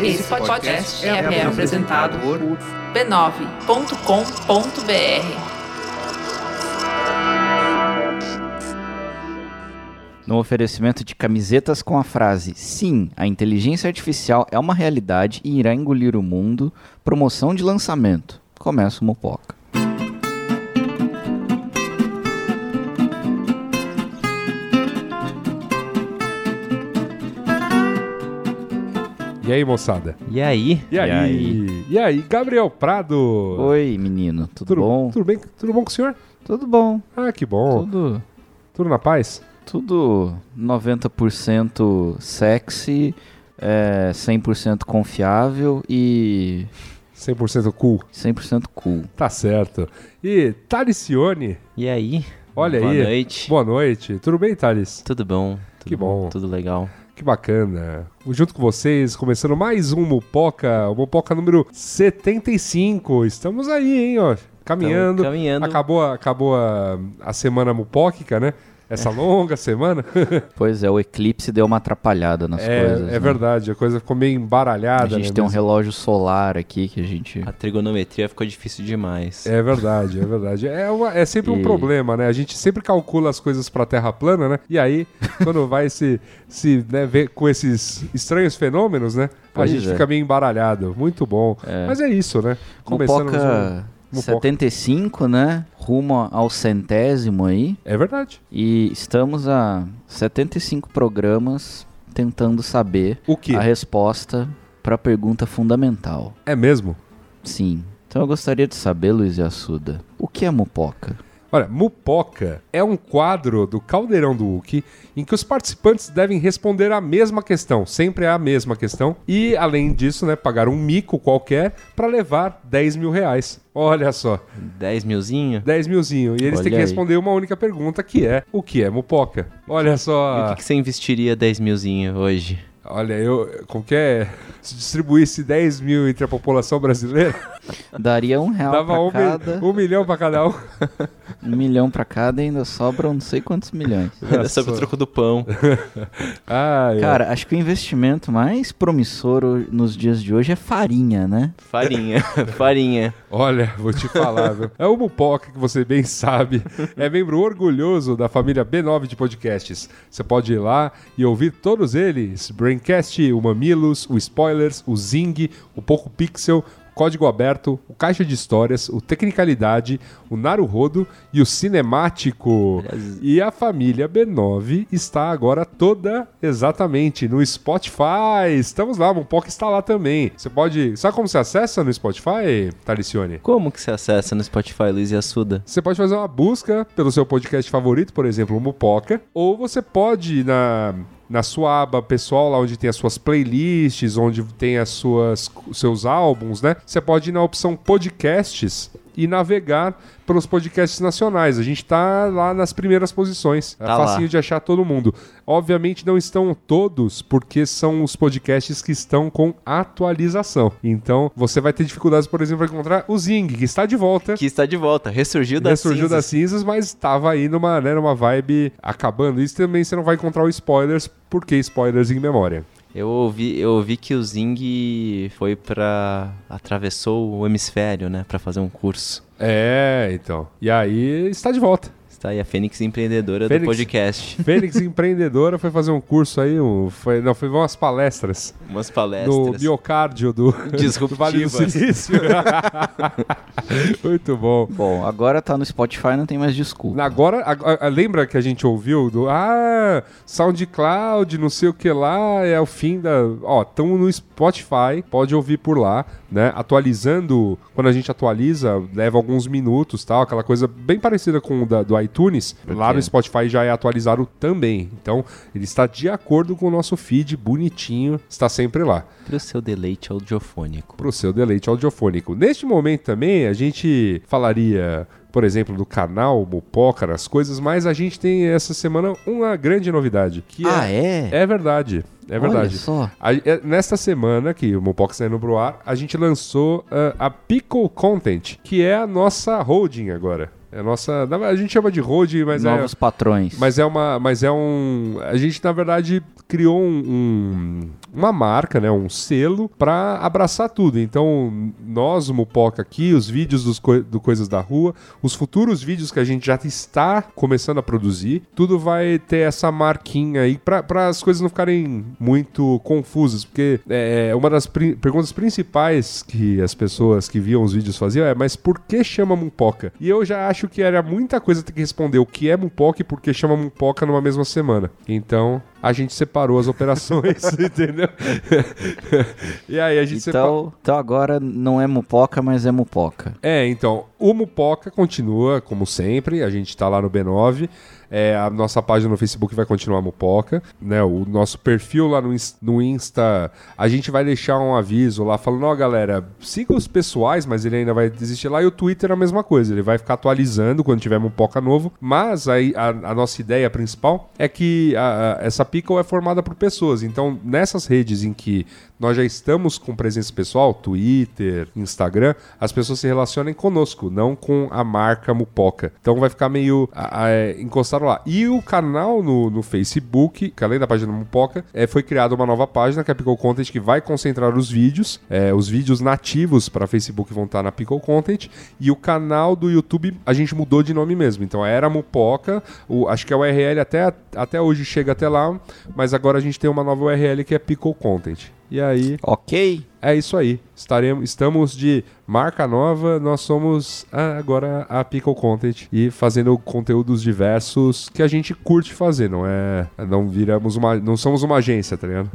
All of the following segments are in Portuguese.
Esse podcast é, é apresentado por b9.com.br. no oferecimento de camisetas com a frase Sim, a inteligência artificial é uma realidade e irá engolir o mundo. Promoção de lançamento. Começa o Mopoca. E aí, moçada? E aí? E aí? E aí, e aí Gabriel Prado? Oi, menino. Tudo, tudo, bom? Tudo bem? Tudo bom com o senhor? Tudo bom. Ah, que bom. Tudo. Tudo na paz? Tudo 90% sexy, é, 100% confiável e 100% cool. 100% cool. Tá certo. E Talicione? E aí? Olha Boa aí. Boa noite. Boa noite. Tudo bem, Thales? Tudo bom. Tudo que bom. Tudo legal. Que bacana. Junto com vocês, começando mais um Mupoca, o Mupoca número 75. Estamos aí, hein, ó. Caminhando. caminhando. Acabou, acabou a, a semana mupóquica, né? Essa longa semana. pois é, o eclipse deu uma atrapalhada nas é, coisas. É né? verdade, a coisa ficou meio embaralhada. A gente né, tem mesmo? um relógio solar aqui que a gente. A trigonometria ficou difícil demais. É verdade, é verdade. É, uma, é sempre um problema, né? A gente sempre calcula as coisas pra terra plana, né? E aí, quando vai se, se né, ver com esses estranhos fenômenos, né? Pois a gente é. fica meio embaralhado. Muito bom. É. Mas é isso, né? Começando Mupoca. 75, né? Rumo ao centésimo aí. É verdade. E estamos a 75 programas tentando saber O quê? a resposta para a pergunta fundamental. É mesmo? Sim. Então eu gostaria de saber, Luiz Assuda, o que é mupoca? Olha, Mupoca é um quadro do Caldeirão do Hulk em que os participantes devem responder a mesma questão, sempre é a mesma questão, e além disso, né, pagar um mico qualquer para levar 10 mil reais. Olha só, 10 milzinho? 10 milzinho. E eles Olha têm que aí. responder uma única pergunta, que é o que é Mupoca? Olha E o só, que, que você investiria 10 milzinho hoje? olha, eu, como que é? Se distribuísse 10 mil entre a população brasileira, Daria um real dava para um, mi- cada, um milhão para cada um. um milhão para cada e ainda sobram não sei quantos milhões. Era sobre o troco do pão. Ah, é. Cara, acho que o investimento mais promissor nos dias de hoje é farinha, né? Farinha. Farinha. Olha, vou te falar, viu? É o Mupoca, que você bem sabe. É membro orgulhoso da família B9 de podcasts. Você pode ir lá e ouvir todos eles: Braincast, o Mamilos, o Spoilers, o Zing, o Poco Pixel, Código Aberto, o Caixa de Histórias, o Tecnicalidade, o Naruhodo e o Cinemático. E a família B9 está agora toda exatamente no Spotify. Estamos lá, o Mupoca está lá também. Você pode. Sabe como você acessa no Spotify, Talicione? Como que você acessa no Spotify, Luiz e Assuda? Você pode fazer uma busca pelo seu podcast favorito, por exemplo, o Mupoca, ou você pode ir na, na sua aba pessoal, lá onde tem as suas playlists, onde tem as suas os seus álbuns, né? Você pode ir na opção podcasts e navegar pelos podcasts nacionais. A gente tá lá nas primeiras posições. É Tá facinho lá. de achar todo mundo. Obviamente não estão todos, porque são os podcasts que estão com atualização. Então, você vai ter dificuldades, por exemplo, para encontrar o Zing, que está de volta. Que está de volta. Ressurgiu das Ressurgiu das cinzas. cinzas, mas estava aí numa, né, numa vibe acabando. Isso também você não vai encontrar o spoilers, porque spoilers em memória. Eu ouvi, eu ouvi que o Zing foi pra... Atravessou o hemisfério, né? Pra fazer um curso. É, então. E aí está de volta. Está aí a Fênix empreendedora Fênix. do podcast. Fênix empreendedora foi fazer um curso aí, um, foi, não, foi umas palestras Umas no palestras. miocárdio do, do Vale do. Silício. Muito bom. Bom, agora tá no Spotify, não tem mais desculpa. Agora, a- a- lembra que a gente ouviu do ah, SoundCloud, não sei o que lá, é o fim da. Ó, estamos no Spotify, pode ouvir por lá, né? Atualizando, quando a gente atualiza, leva alguns minutos, tal, aquela coisa bem parecida com o da, do iTunes. Lá no Spotify já é atualizado também. Então, ele está de acordo com o nosso feed, bonitinho, está sempre lá Pro seu deleite audiofônico. para o seu deleite audiofônico. Neste momento também a gente falaria, por exemplo, do canal Mupoca, as coisas, mas a gente tem essa semana uma grande novidade. Que Ah, é? é verdade. É Olha verdade. só. A- é- nesta semana que o Mopoca está indo pro ar, a gente lançou ah, a Pickle Content, que é a nossa holding agora. É a nossa. A gente chama de holding, mas é. Novos patrões. Mas é uma. Mas é um. A gente, na verdade, criou um, um- uma marca, né, um selo para abraçar tudo. Então, nós, o Mupoca aqui, os vídeos dos coi- do Coisas da Rua, os futuros vídeos que a gente já está começando a produzir, tudo vai ter essa marquinha aí para as coisas não ficarem muito confusas, porque é, uma das pri- perguntas principais que as pessoas que viam os vídeos faziam é, mas por que chama Mupoca? E eu já acho que era muita coisa ter que responder o que é Mupoca e por que chama Mupoca numa mesma semana. Então, a gente separou as operações, entendeu? e aí a gente separou. Então, então agora não é mupoca, mas é mupoca. É, então, o Mupoca continua, como sempre, a gente tá lá no B9. É, a nossa página no Facebook vai continuar Mupoca, né? O nosso perfil lá no, no Insta, a gente vai deixar um aviso lá falando, ó, galera, siga os pessoais, mas ele ainda vai existir lá. E o Twitter é a mesma coisa, ele vai ficar atualizando quando tiver Mupoca novo. Mas aí a, a nossa ideia principal é que a- a- essa pickle é formada por pessoas. Então, nessas redes em que nós já estamos com presença pessoal, Twitter, Instagram, as pessoas se relacionem conosco, não com a marca Mupoca. Então vai ficar meio a- a- é, encostado lá. E o canal no, no Facebook, que além da página Mupoca, é, foi criada uma nova página, que é a Pickle Content, que vai concentrar os vídeos. É, os vídeos nativos para Facebook vão estar na Pickle Content. E o canal do YouTube, a gente mudou de nome mesmo. Então era Mupoca, o, acho que a URL até, até hoje chega até lá, mas agora a gente tem uma nova URL que é Pickle Content. E aí, Ok? é isso aí. Estaremos, estamos de marca nova, nós somos ah, agora a Pickle Content e fazendo conteúdos diversos que a gente curte fazer, não é? Não viramos uma, não somos uma agência, tá ligado?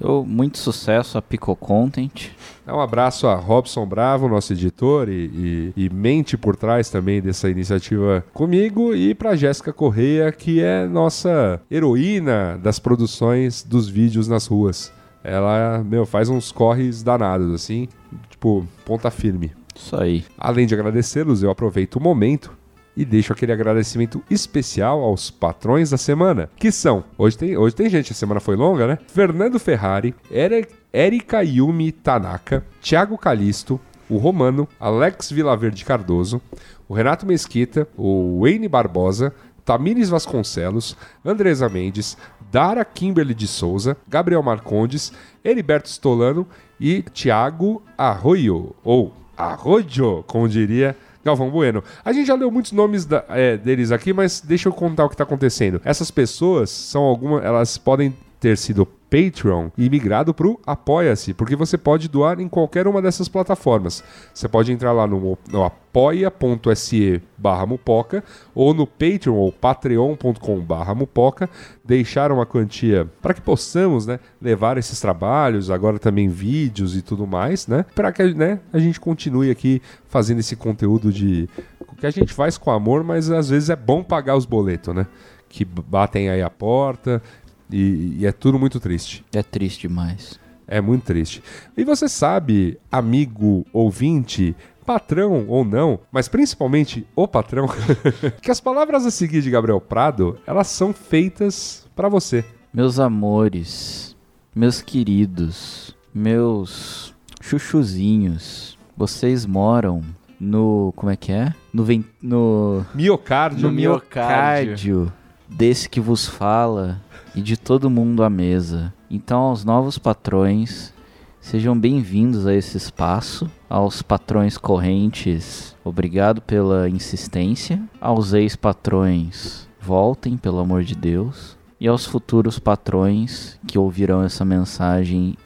Eu, muito sucesso a Pico Content. Dá um abraço a Robson Bravo, nosso editor e, e- e mente por trás também dessa iniciativa comigo, e pra Jéssica Correia, que é nossa heroína das produções dos vídeos nas ruas. Ela, meu, faz uns corres danados, assim, tipo, ponta firme. Isso aí. Além de agradecê-los, eu aproveito o momento e deixo aquele agradecimento especial aos patrões da semana, que são, hoje tem, hoje tem gente, a semana foi longa, né? Fernando Ferrari, Ere- Erika Yumi Tanaka, Thiago Calisto, o Romano, Alex Vilaverde Cardoso, o Renato Mesquita, o Wayne Barbosa, Tamires Vasconcelos, Andresa Mendes, Dara Kimberly de Souza, Gabriel Marcondes, Heriberto Stolano e Thiago Arroio, ou Arroyo, como diria Galvão Bueno. A gente já leu muitos nomes da- é, deles aqui, mas deixa eu contar o que está acontecendo. Essas pessoas são algumas, elas podem ter sido Patreon e migrado para o Apoia-se, porque você pode doar em qualquer uma dessas plataformas. Você pode entrar lá no, no apoia.se barra mupoca ou no Patreon ou patreon.com barra mupoca, deixar uma quantia para que possamos né, levar esses trabalhos, agora também vídeos e tudo mais, né? Para que né, a gente continue aqui fazendo esse conteúdo de que a gente faz com amor, mas às vezes é bom pagar os boletos, né? Que batem aí a porta e, e é tudo muito triste. É triste demais. É muito triste. E você sabe, amigo ouvinte, patrão ou não, mas principalmente o patrão, que as palavras a seguir de Gabriel Prado, elas são feitas para você. Meus amores, meus queridos, meus chuchuzinhos, vocês moram no. Como é que é? No. ven- no Miocárdio. no miocárdio desse que vos fala e de todo mundo à mesa. Então, aos novos patrões, sejam bem-vindos a esse espaço. Aos patrões correntes, obrigado pela insistência. Aos ex-patrões, voltem, pelo amor de Deus. E aos futuros patrões que ouvirão essa mensagem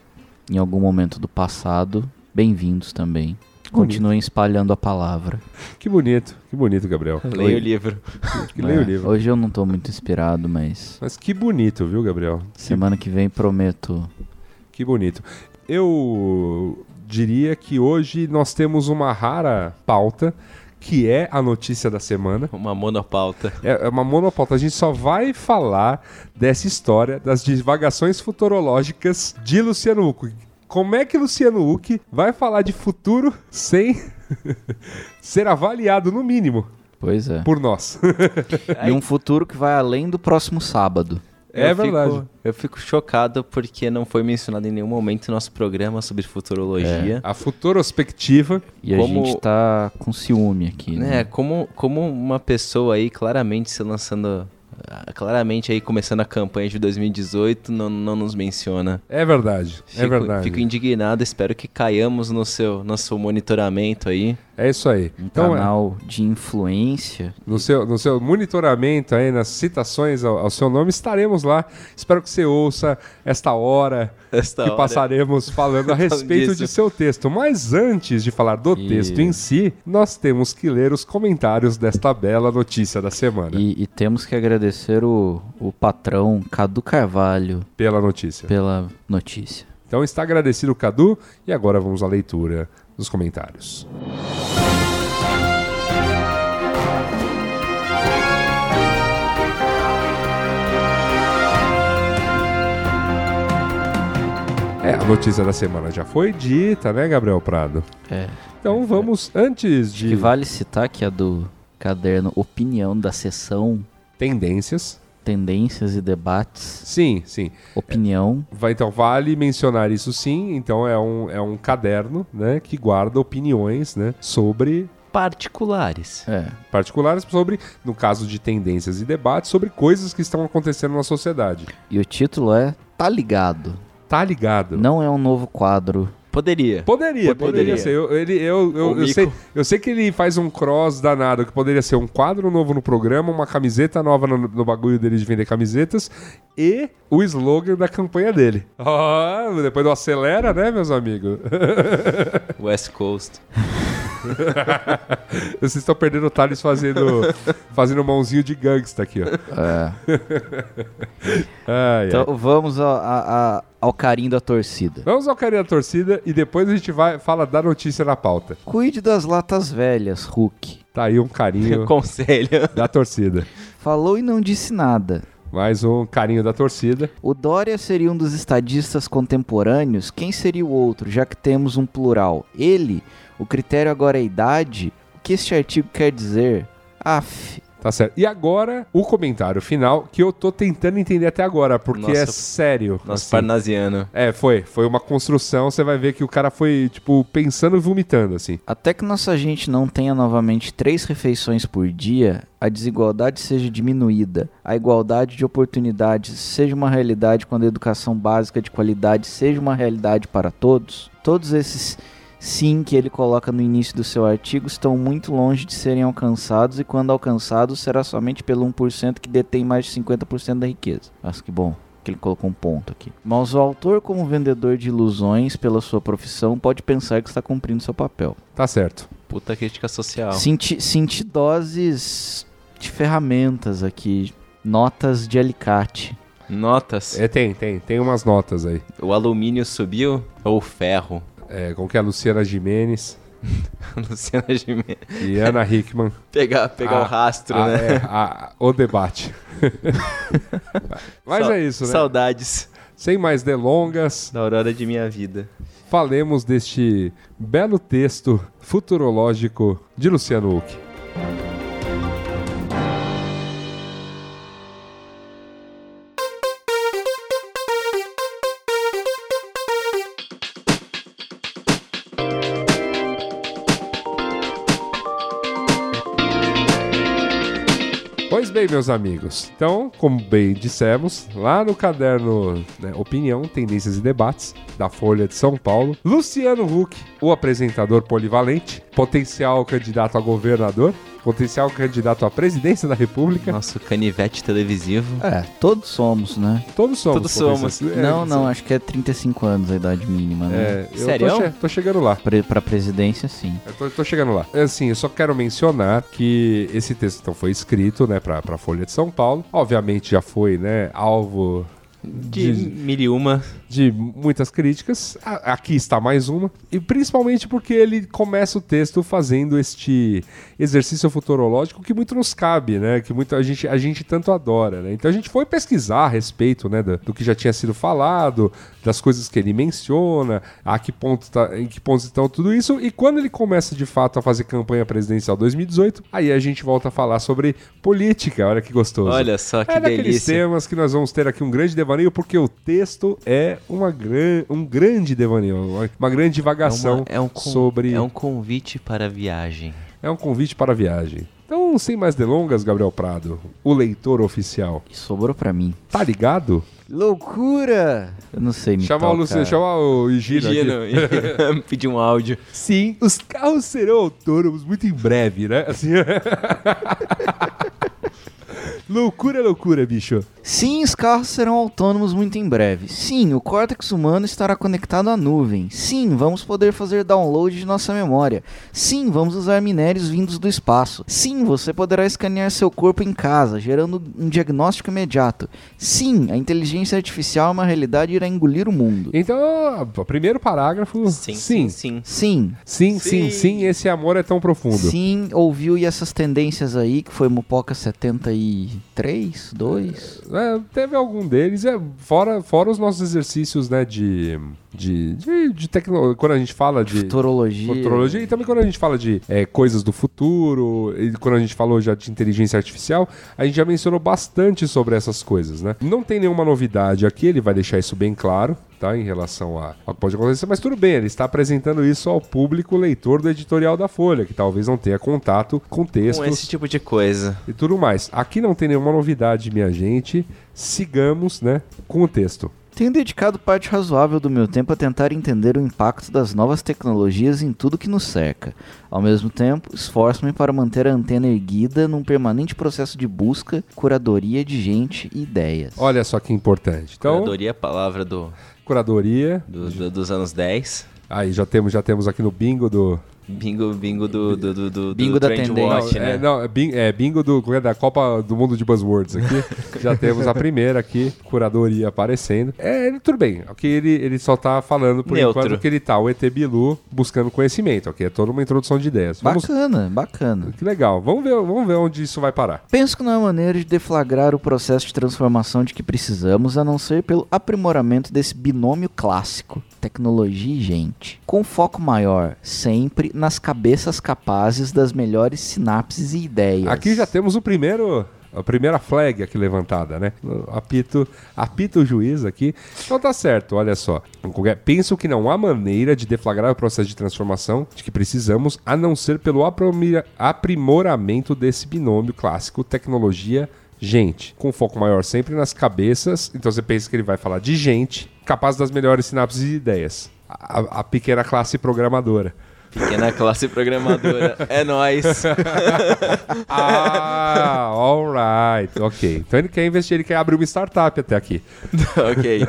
em algum momento do passado, bem-vindos também. Continuem espalhando a palavra. Que bonito, que bonito, Gabriel. Leia o livro. Que leia o É, livro. Hoje eu não tô muito inspirado, mas Mas que bonito, viu, Gabriel? Que, semana que vem prometo. que bonito. Eu diria que hoje nós temos uma rara pauta, que é a notícia da semana. Uma monopauta. É é uma monopauta. A gente só vai falar dessa história das divagações futurológicas de Luciano Huck. Como é que Luciano Huck vai falar de futuro sem ser avaliado, no mínimo, Pois é. por nós? E um futuro que vai além do próximo sábado. É Eu verdade. Fico, eu fico chocado porque não foi mencionado em nenhum momento no nosso programa sobre futurologia. A futurospectiva. E a Como- gente tá com ciúme aqui, É, né? como, como uma pessoa aí claramente se lançando claramente aí começando a campanha de 2018, não, não nos menciona. É verdade, Fico, é verdade. Fico indignado, espero que caiamos no seu, no seu monitoramento aí. É isso aí. Um Então, é, canal de influência. no, seu, no seu monitoramento aí, nas citações ao, ao seu nome, estaremos lá. Espero que você ouça esta hora Esta que hora. passaremos falando a respeito de seu texto. Mas antes de falar do E- texto em si, nós temos que ler os comentários desta bela notícia da semana. E, e temos que agradecer o, o patrão Cadu Carvalho Pela notícia. pela notícia. Então está agradecido o Cadu e agora vamos à leitura dos comentários. É, a notícia da semana já foi dita, né, Gabriel Prado? É. Então vamos, antes Que de vale citar que a do caderno Opinião da Sessão tendências. Tendências e Debates. Sim, sim. Opinião. Vai, então, vale mencionar isso sim. Então, é um, é um caderno, né, que guarda opiniões, né, sobre Particulares. É. particulares, sobre, no caso de tendências e debates, sobre coisas que estão acontecendo na sociedade. E o título é Tá Ligado. Tá ligado? Não é um novo quadro. Poderia. Poderia, poderia, Poderia. ser. Eu, ele, eu, eu, eu sei, eu sei que ele faz um cross danado, que poderia ser um quadro novo no programa, uma camiseta nova no, no bagulho dele de vender camisetas e o slogan da campanha dele. Ah, depois do acelera, né, meus amigos? West Coast. Vocês estão perdendo o Thales fazendo, fazendo mãozinho de gangsta aqui, ó. É. Então vamos ao, a- ao carinho da torcida. Vamos ao carinho da torcida e depois a gente vai fala da notícia na pauta. Cuide das latas velhas, Hulk. Tá aí um carinho Conselho. da torcida. Falou e não disse nada. Mais um carinho da torcida. O Dória seria um dos estadistas contemporâneos? Quem seria o outro, já que temos um plural? Ele? O critério agora é idade? O que este artigo quer dizer? Af. Tá certo. E agora, o comentário final, que eu tô tentando entender até agora, porque Nossa. é sério. Nosso assim. parnasiano. É, foi. Foi uma construção, você vai ver que o cara foi, tipo, pensando e vomitando, assim. Até que nossa gente não tenha novamente três refeições por dia, a desigualdade seja diminuída, a igualdade de oportunidades seja uma realidade quando a educação básica de qualidade seja uma realidade para todos, todos esses sim que ele coloca no início do seu artigo estão muito longe de serem alcançados e quando alcançados será somente pelo 1% que detém mais de 50% da riqueza. Acho que bom que ele colocou um ponto aqui. Mas o autor, como vendedor de ilusões pela sua profissão, pode pensar que está cumprindo seu papel. Tá certo. Puta crítica social. Senti, senti doses de ferramentas aqui, notas de alicate. Notas. É, tem, tem. Tem umas notas aí. O alumínio subiu ou o ferro? É, como que é a Luciana Gimenez Luciana Gimenez. e Ana Hickman. Pegar, pegar Ah, o rastro, Ah, né? é, a- o debate. Mas Sa- é isso, né? Saudades Sem mais delongas, da aurora de minha vida. falemos deste belo texto futurológico de Luciano Huck. Bem, meus amigos. Então, como bem dissemos, lá no caderno né, Opinião, Tendências e Debates da Folha de São Paulo, Luciano Huck, o apresentador polivalente, potencial candidato a governador, potencial candidato à presidência da República. Nosso canivete televisivo. É, todos somos, né? Todos somos. Todos somos. É, não, não, acho que é 35 anos a idade mínima, né? É, Sério? tô, che- tô chegando lá. Pre pra presidência, sim. Eu tô, tô chegando lá. É Assim, eu só quero mencionar que esse texto então, foi escrito, né, pra, pra Folha de São Paulo. Obviamente já foi, né, alvo De mil e uma. de muitas críticas. Aqui está mais uma. E principalmente porque ele começa o texto fazendo este exercício futurológico que muito nos cabe, né? Que muito a gente, a gente tanto adora, né? Então a gente foi pesquisar a respeito, né, do, do que já tinha sido falado, das coisas que ele menciona, a que ponto tá, em que pontos estão tudo isso. E quando ele começa de fato a fazer campanha presidencial 2018, aí a gente volta a falar sobre política. Olha que gostoso. Olha só que É daqueles delícia. temas que nós vamos ter aqui um grande devaneio, porque o texto é uma gran... um grande devaneio, uma- grande É, divagação uma- é um con- sobre. é um convite para a viagem. É um convite para a viagem. Então, sem mais delongas, Gabriel Prado, o leitor oficial, E sobrou pra mim. tá ligado? Loucura! Eu não sei me Chamar o Luciano, chamar o Higino aqui. Gino, pedir um áudio. Sim, os carros serão autônomos muito em breve, né? Assim... loucura, loucura, bicho. Sim, os carros serão autônomos muito em breve. Sim, o córtex humano estará conectado à nuvem. Sim, vamos poder fazer download de nossa memória. Sim, vamos usar minérios vindos do espaço. Sim, você poderá escanear seu corpo em casa, gerando um diagnóstico imediato. Sim, a inteligência artificial é uma realidade e irá engolir o mundo. Então, o primeiro parágrafo. Sim, sim, sim, sim. Sim, sim, sim, sim, esse amor é tão profundo. sim, ouviu e essas tendências aí, que foi Mupoca 73, 2... É, teve algum deles, é, fora, fora os nossos exercícios, né, de, de, de, de tecnologia, quando a gente fala de Futurologia. futurologia, e também quando a gente fala de é, coisas do futuro, e quando a gente falou já de inteligência artificial, a gente já mencionou bastante sobre essas coisas, né? Não tem nenhuma novidade aqui, ele vai deixar isso bem claro, tá? Em relação a, ao que pode acontecer, mas tudo bem, ele está apresentando isso ao público leitor do editorial da Folha, que talvez não tenha contato com textos Com esse tipo de coisa. e tudo mais. Aqui não tem nenhuma novidade, minha gente. Sigamos, né, com o texto. Tenho dedicado parte razoável do meu tempo a tentar entender o impacto das novas tecnologias em tudo que nos cerca. Ao mesmo tempo, esforço-me para manter a antena erguida num permanente processo de busca, curadoria de gente e ideias. Olha só que importante. Então, Curadoria, a palavra do, curadoria. do- do- dos anos 10. Aí já temos, já temos aqui no bingo do. Bingo, bingo do, do, do, do, Bingo do da tendência. Né? é, não, é bing- é bingo do, é da Copa do Mundo de Buzzwords aqui. já temos a primeira aqui, curadoria aparecendo. É, ele- tudo bem. Aqui ele, ele só tá falando por Neutro. enquanto que ele tá, o ET Bilu, buscando conhecimento. Aqui é toda uma introdução de ideias. Vamos, Bacana, bacana. que legal. Vamos ver, vamos ver onde isso vai parar. Penso que não há maneira de deflagrar o processo de transformação de que precisamos a não ser pelo aprimoramento desse binômio clássico, tecnologia e gente. Com foco maior, sempre, nas cabeças capazes das melhores sinapses e ideias. Aqui já temos o primeiro. A primeira flag aqui levantada, né? Apito, apita o juiz aqui. Então tá certo, olha só. Penso que não há maneira de deflagrar o processo de transformação de que precisamos, a não ser pelo aprimoramento desse binômio clássico tecnologia gente, com foco maior sempre nas cabeças. Então você pensa que ele vai falar de gente capaz das melhores sinapses e ideias. A, a pequena classe programadora. Pequena classe programadora. É nóis. Ah, alright, ok. Então ele quer investir, ele quer abrir uma startup até aqui. ok.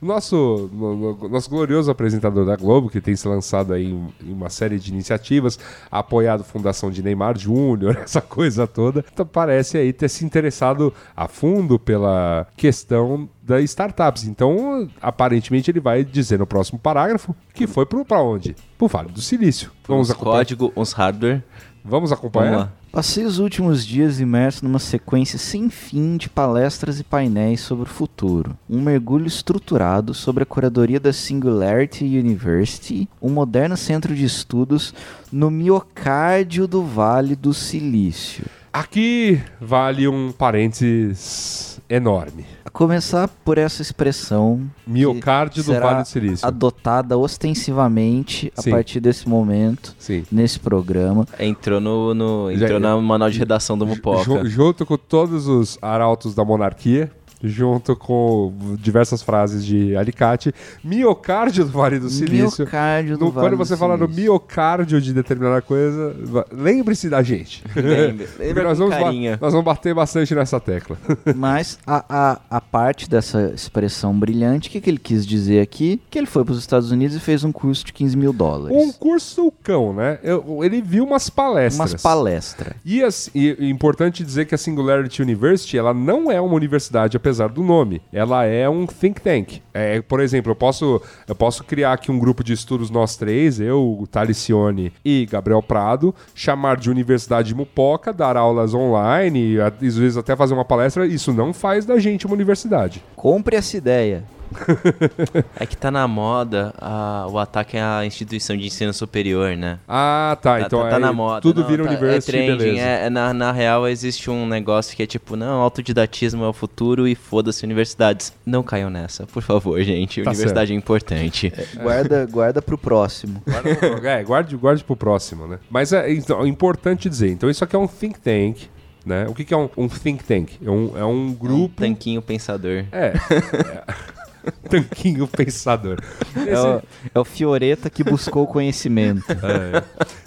Nosso, no- no- nosso glorioso apresentador da Globo, que tem se lançado aí em, em uma série de iniciativas, apoiado a Fundação de Neymar Júnior, essa coisa toda, então parece aí ter se interessado a fundo pela questão das startups. Então, aparentemente, ele vai dizer no próximo parágrafo que foi pro, pra onde? Pro Vale do Silício. Vamos uns acompanhar. código, uns hardware. Vamos acompanhar? Vamos. Passei os últimos dias imerso numa sequência sem fim de palestras e painéis sobre o futuro. Um mergulho estruturado sobre a curadoria da Singularity University, um moderno centro de estudos no miocárdio do Vale do Silício. Aqui vale um parênteses enorme. A começar por essa expressão que Miocárdio do Vale do Silício. adotada ostensivamente a Sim. partir desse momento Sim. nesse programa. Entrou no, no Já- entrou no manual de redação do Mupoca. Ju- junto com todos os arautos da monarquia, junto com diversas frases de alicate, miocárdio do Vale do Silício. Miocárdio do No- Vale quando você fala no miocárdio de determinada coisa, lembre-se da gente. Porque lembra nós, vamos carinho. nós vamos bater bastante nessa tecla. Mas a, a, a parte dessa expressão brilhante, o que, que ele quis dizer aqui? Que ele foi para os Estados Unidos e fez um curso de 15 mil dólares. um curso cão, né? Eu- ele viu umas palestras. Umas palestras. E, e é importante dizer que a Singularity University ela não é uma universidade, apesar do nome. Ela é um think tank. É, por exemplo, eu posso, eu posso criar aqui um grupo de estudos, nós três, eu, Talicione e Gabriel Prado, chamar de Universidade Mupoca, dar aulas online, às vezes até fazer uma palestra. Isso não faz da gente uma universidade. Compre essa ideia. É que tá na moda a- o ataque à instituição de ensino superior, né? Ah, tá. então tá, tá é, na moda. tudo Não, vira tá- universo É trending, beleza. é, é na, na real existe um negócio que é tipo, não, autodidatismo é o futuro e foda-se universidades. Não caiam nessa, por favor, gente. Tá Universidade é importante. Guarda, guarda pro próximo. Guarda pro- é, guarde, guarde pro próximo, né? Mas é, então, é importante dizer. Então, isso aqui é um think tank, né? O que, que é um, um think tank? É um, é um grupo... Tanquinho pensador. É. é. Tanquinho pensador. É o, é o Fioreta que buscou o conhecimento.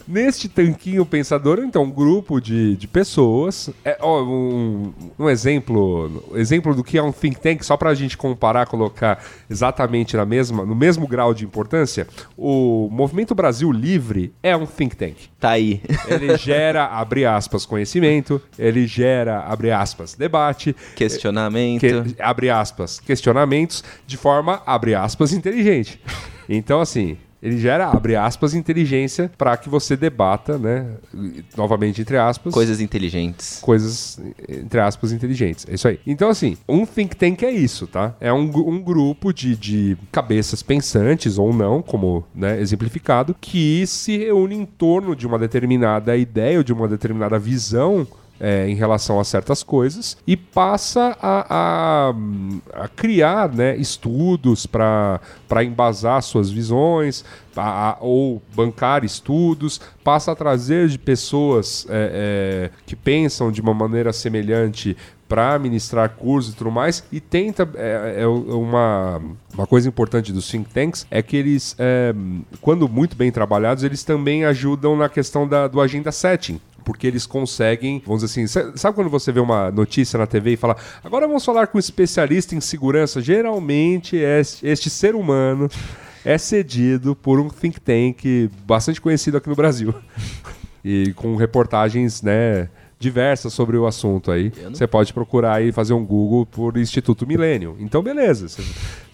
Neste tanquinho pensador, então, um grupo de, de pessoas. É, ó, um, um exemplo exemplo do que é um think tank, só para a gente comparar, colocar exatamente na mesma, no mesmo grau de importância, o Movimento Brasil Livre é um think tank. Tá aí. Ele gera, abre aspas, conhecimento, ele gera, abre aspas, debate, Questionamento. que- abre aspas, questionamentos de forma, abre aspas, inteligente. Então, assim, ele gera, abre aspas, inteligência para que você debata, né? Novamente, entre aspas. Coisas inteligentes. Coisas, entre aspas, inteligentes. É isso aí. Então, assim, um think tank é isso, tá? É um, um grupo de, de cabeças pensantes, ou não, como né, exemplificado, que se reúne em torno de uma determinada ideia ou de uma determinada visão é, em relação a certas coisas e passa a, a- a criar né, estudos para embasar suas visões a- ou bancar estudos, passa a trazer de pessoas é, é, que pensam de uma maneira semelhante para ministrar cursos e tudo mais, e tenta. É, é uma, uma coisa importante dos think tanks é que eles, é, quando muito bem trabalhados, eles também ajudam na questão da, do agenda setting porque eles conseguem, vamos dizer assim, sa- sabe quando você vê uma notícia na TV e fala, agora vamos falar com um especialista em segurança? Geralmente este, este ser humano é cedido por um think tank bastante conhecido aqui no Brasil. e com reportagens, né, diversas sobre o assunto aí. Você pode procurar aí fazer um Google por Instituto Millennium. Então, beleza.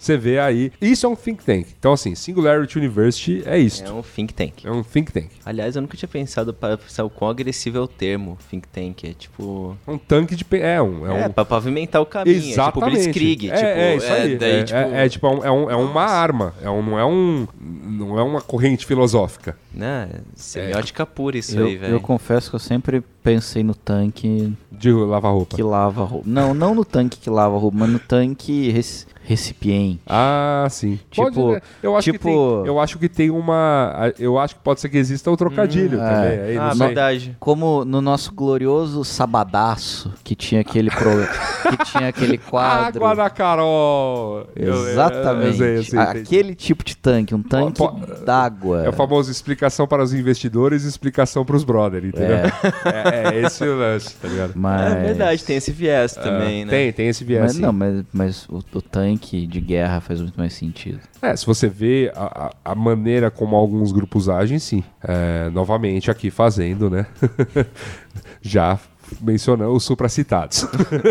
Você vê aí. Isso é um think tank. Então, assim, Singularity University é isto. É um think tank. É um think tank. Aliás, eu nunca tinha pensado para pensar o quão agressivo é o termo think tank. É tipo. É um tanque de. pe- É um. É É, um... pra pavimentar o caminho. Exatamente. É tipo Blitzkrieg. É, tipo, é isso aí. daí, é, tipo, é- é tipo um- é, um- é uma arma. É um, não, é um, não é uma corrente filosófica. Né? Semiótica pura isso Eu, aí, velho. eu confesso que eu sempre pensei no tanque De lavar roupa. que lava roupa. Não, não no tanque que lava roupa, mas no tanque recipiente. Ah, sim. Tipo- Pode, né? eu acho tipo- que tem, eu acho que tem uma, eu acho que pode ser que exista o trocadilho Hum, também. é. Aí, não Ah, sei. verdade. Como no nosso glorioso sabadaço, que tinha aquele pro... que tinha aquele quadro. Água da Carol. Eu- eu- Exatamente. eu sei, eu sei, entendi. Aquele tipo de tanque, um tanque d'água. É o famoso explicação para os investidores e explicação para os brothers, entendeu? É, é esse o lance, tá ligado? Mas... É verdade, tem esse viés também, né? Tem, tem esse viés. Mas sim. não, mas, mas o, o tanque de guerra faz muito mais sentido. É, se você vê a- a maneira como alguns grupos agem, sim. É, novamente aqui fazendo, né? Já mencionando os supracitados.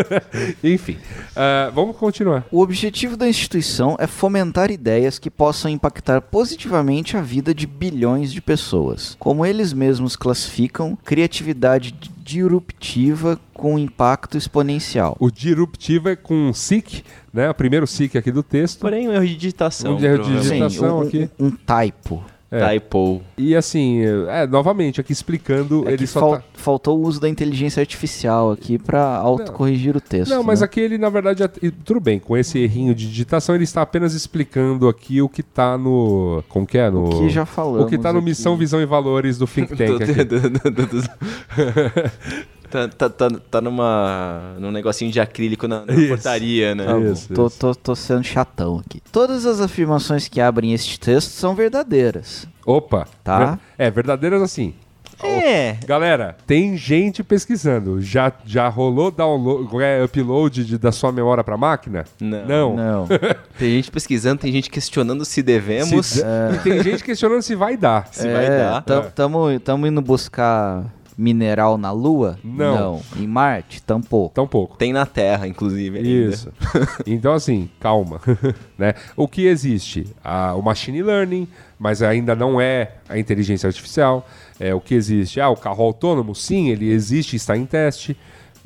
Enfim, é, vamos continuar. O objetivo da instituição é fomentar ideias que possam impactar positivamente a vida de bilhões de pessoas. Como eles mesmos classificam, criatividade disruptiva com impacto exponencial. O disruptivo é com SIC, né? O primeiro SIC aqui do texto. Porém, um erro de digitação. Um erro de digitação. um, aqui. um, um typo. É. Typo. E assim, é, novamente, aqui explicando, É ele só fal- tá... faltou o uso da inteligência artificial aqui para autocorrigir o texto. Não, mas né? aqui ele, na verdade, tudo bem, com esse errinho de digitação, ele está apenas explicando aqui o que tá no. Como que é? No, O que já falamos O que tá no aqui. Missão, Visão e Valores do Think Tank. do- do- do- tá, tá, tá, tá numa, num negocinho de acrílico na, na Isso. portaria, né? Tá Isso, tô, isso. tô- tô sendo chatão aqui. Todas as afirmações que abrem este texto são verdadeiras. Opa! Tá. É, verdadeiras assim. É. Galera, tem gente pesquisando. Já, já rolou download, é, upload de- da sua memória pra máquina? Não. Não. Não. Tem gente pesquisando, tem gente questionando se devemos. Se- E tem gente questionando se vai dar. Se vai dar. tam- Tamo, tamo indo buscar mineral na Lua? Não. Em Marte? Tampouco. Tampouco. Tem na Terra, inclusive. ainda. Isso. então, assim, calma. né? O que existe? Ah, o machine learning, mas ainda não é a inteligência artificial. É, o que existe? Ah, o carro autônomo? Sim, ele existe, está em teste.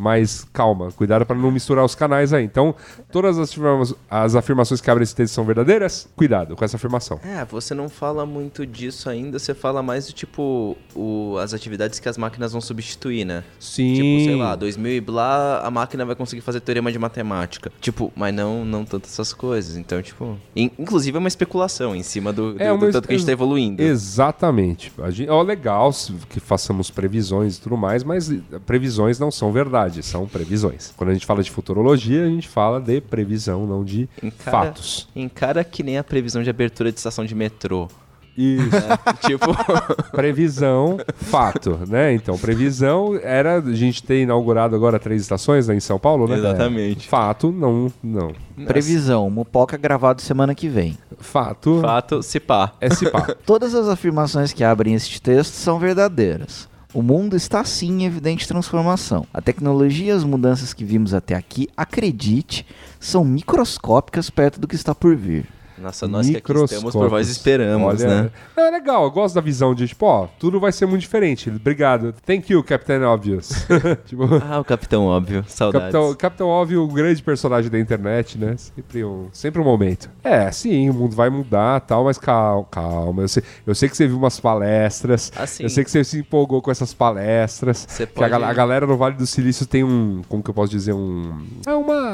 Mas calma, cuidado para não misturar os canais aí. Então, todas as, afirma- as afirmações que abrem esse texto são verdadeiras? Cuidado com essa afirmação. É, você não fala muito disso ainda, você fala mais do tipo o, as atividades que as máquinas vão substituir, né? Sim. Tipo, sei lá, 2000 e blá, a máquina vai conseguir fazer teorema de matemática. Tipo, mas não, não tanto essas coisas. Então, tipo. in- inclusive é uma especulação em cima do, do, É do tanto que a gente tá evoluindo. Exatamente. Gente, ó, legal que façamos previsões e tudo mais, mas previsões não são verdade, são previsões. Quando a gente fala de futurologia, a gente fala de previsão, não de Encara- fatos. Encara que nem a previsão de abertura de estação de metrô. Isso. tipo, previsão, fato, né? Então, previsão era a gente ter inaugurado agora três estações né, em São Paulo, né? Exatamente. Fato, não, não. Previsão, Mupoca gravado semana que vem. Fato, fato, se pá. é se pá. Todas as afirmações que abrem este texto são verdadeiras. O mundo está sim em evidente transformação. A tecnologia e as mudanças que vimos até aqui, acredite, são microscópicas perto do que está por vir. Nossa, nós que aqui estamos por vós esperamos, Olha, né? É legal, eu gosto da visão de, tipo, ó, tudo vai ser muito diferente. Obrigado. Thank you, Captain Obvious. tipo, Ah, o Capitão Óbvio. Saudades. Capitão, Capitão Óbvio, o grande personagem da internet, né? Sempre um, sempre um momento. É, sim, o mundo vai mudar tal, mas calma, calma. Eu sei, eu sei que você viu umas palestras. Assim. Eu sei que você se empolgou com essas palestras. Você a, pode- gal- a galera no Vale do Silício tem um. Como que eu posso dizer? Um. É uma.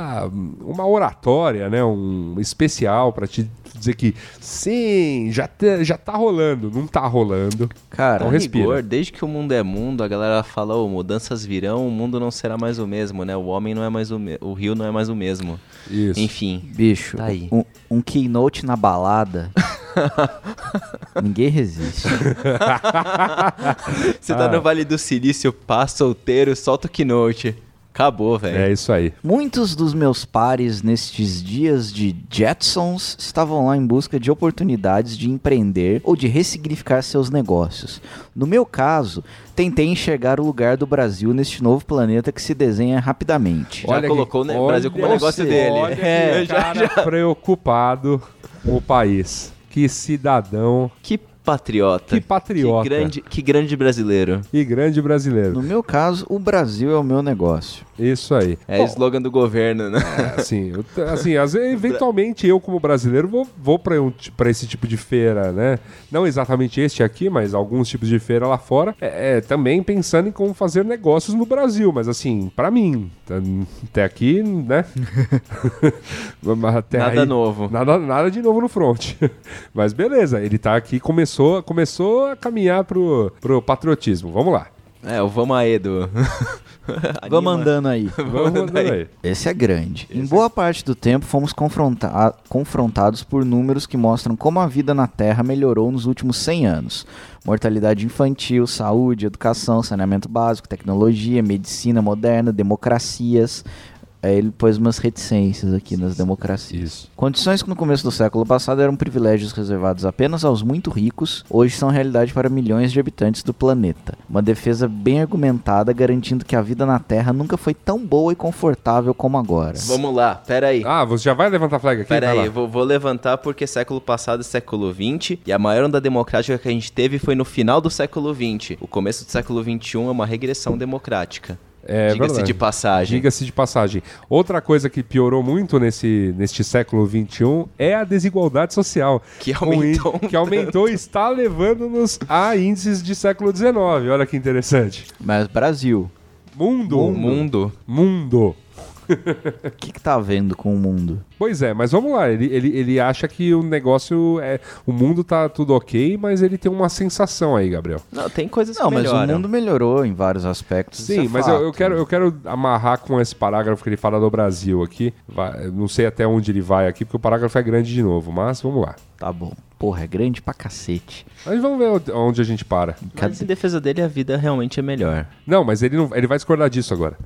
Uma oratória, né? Um especial pra te dizer que sim, já, tá- já tá rolando. Não tá rolando. Cara, Então respira. rigor, desde que o mundo é mundo, a galera fala, ô, mudanças virão, o mundo não será mais o mesmo, né? O homem não é mais o mesmo, o rio não é mais o mesmo. Isso. Enfim, bicho, Tá aí. um, um keynote na balada. ninguém resiste. você Ah. tá no Vale do Silício, pá, solteiro, solta o keynote. Acabou, velho. É isso aí. Muitos dos meus pares nestes dias de Jetsons estavam lá em busca de oportunidades de empreender ou de ressignificar seus negócios. No meu caso, tentei enxergar o lugar do Brasil neste novo planeta que se desenha rapidamente. Já Olha colocou que- o ne- Brasil como olha negócio você, dele. Olha É, que cara preocupado com o país. Que cidadão Que patriota. Que patriota. Que grande, que grande brasileiro. e grande brasileiro. No meu caso, o Brasil é o meu negócio. Isso aí. É o slogan do governo, né? É, assim, assim vezes, eventualmente eu como brasileiro vou, vou para um, esse tipo de feira, né? Não exatamente este aqui, mas alguns tipos de feira lá fora. É, é, também pensando em como fazer negócios no Brasil, mas assim, pra mim, tá- até aqui, né? Até Nada aí- novo. Nada, nada de novo no front. Mas beleza, ele tá aqui, começou, começou a caminhar pro, pro patriotismo. Vamos lá. É, o vamos aí, Edu. Vamos andando aí. Vamos andando aí. Esse é grande. Em boa parte do tempo, fomos confronta- confrontados por números que mostram como a vida na Terra melhorou nos últimos 100 anos. Mortalidade infantil, saúde, educação, saneamento básico, tecnologia, medicina moderna, democracias. Aí ele pôs umas reticências aqui nas democracias. Isso. Condições que no começo do século passado eram privilégios reservados apenas aos muito ricos, hoje são realidade para milhões de habitantes do planeta. Uma defesa bem argumentada garantindo que a vida na Terra nunca foi tão boa e confortável como agora. Vamos lá, pera aí. Ah, você já vai levantar a flag aqui? Pera Vai aí, vou, vou levantar porque século passado é século XX e a maior onda democrática que a gente teve foi no final do século XX. O começo do século XXI é uma regressão democrática. É Diga-se de passagem. Diga-se de passagem. Outra coisa que piorou muito nesse, neste século XXI é a desigualdade social. Que aumentou í- Que aumentou e está levando-nos a índices de século XIX. Olha que interessante. Mas Brasil, Mundo. Mundo. Mundo. O que, que tá vendo com o mundo? Pois é, mas vamos lá. Ele, ele, ele acha que o negócio é. O mundo tá tudo ok, mas ele tem uma sensação aí, Gabriel. Não, tem coisas Não, que mas o melhoram. mundo melhorou em vários aspectos. Sim, é mas eu, eu quero, eu quero amarrar com esse parágrafo que ele fala do Brasil aqui. Vai- não sei até onde ele vai aqui, porque o parágrafo é grande de novo, mas vamos lá. Tá bom. Porra, é grande pra cacete. Mas vamos ver onde- a gente para. Mas em defesa dele, a vida realmente é melhor. Não, mas ele, não, ele vai discordar disso agora.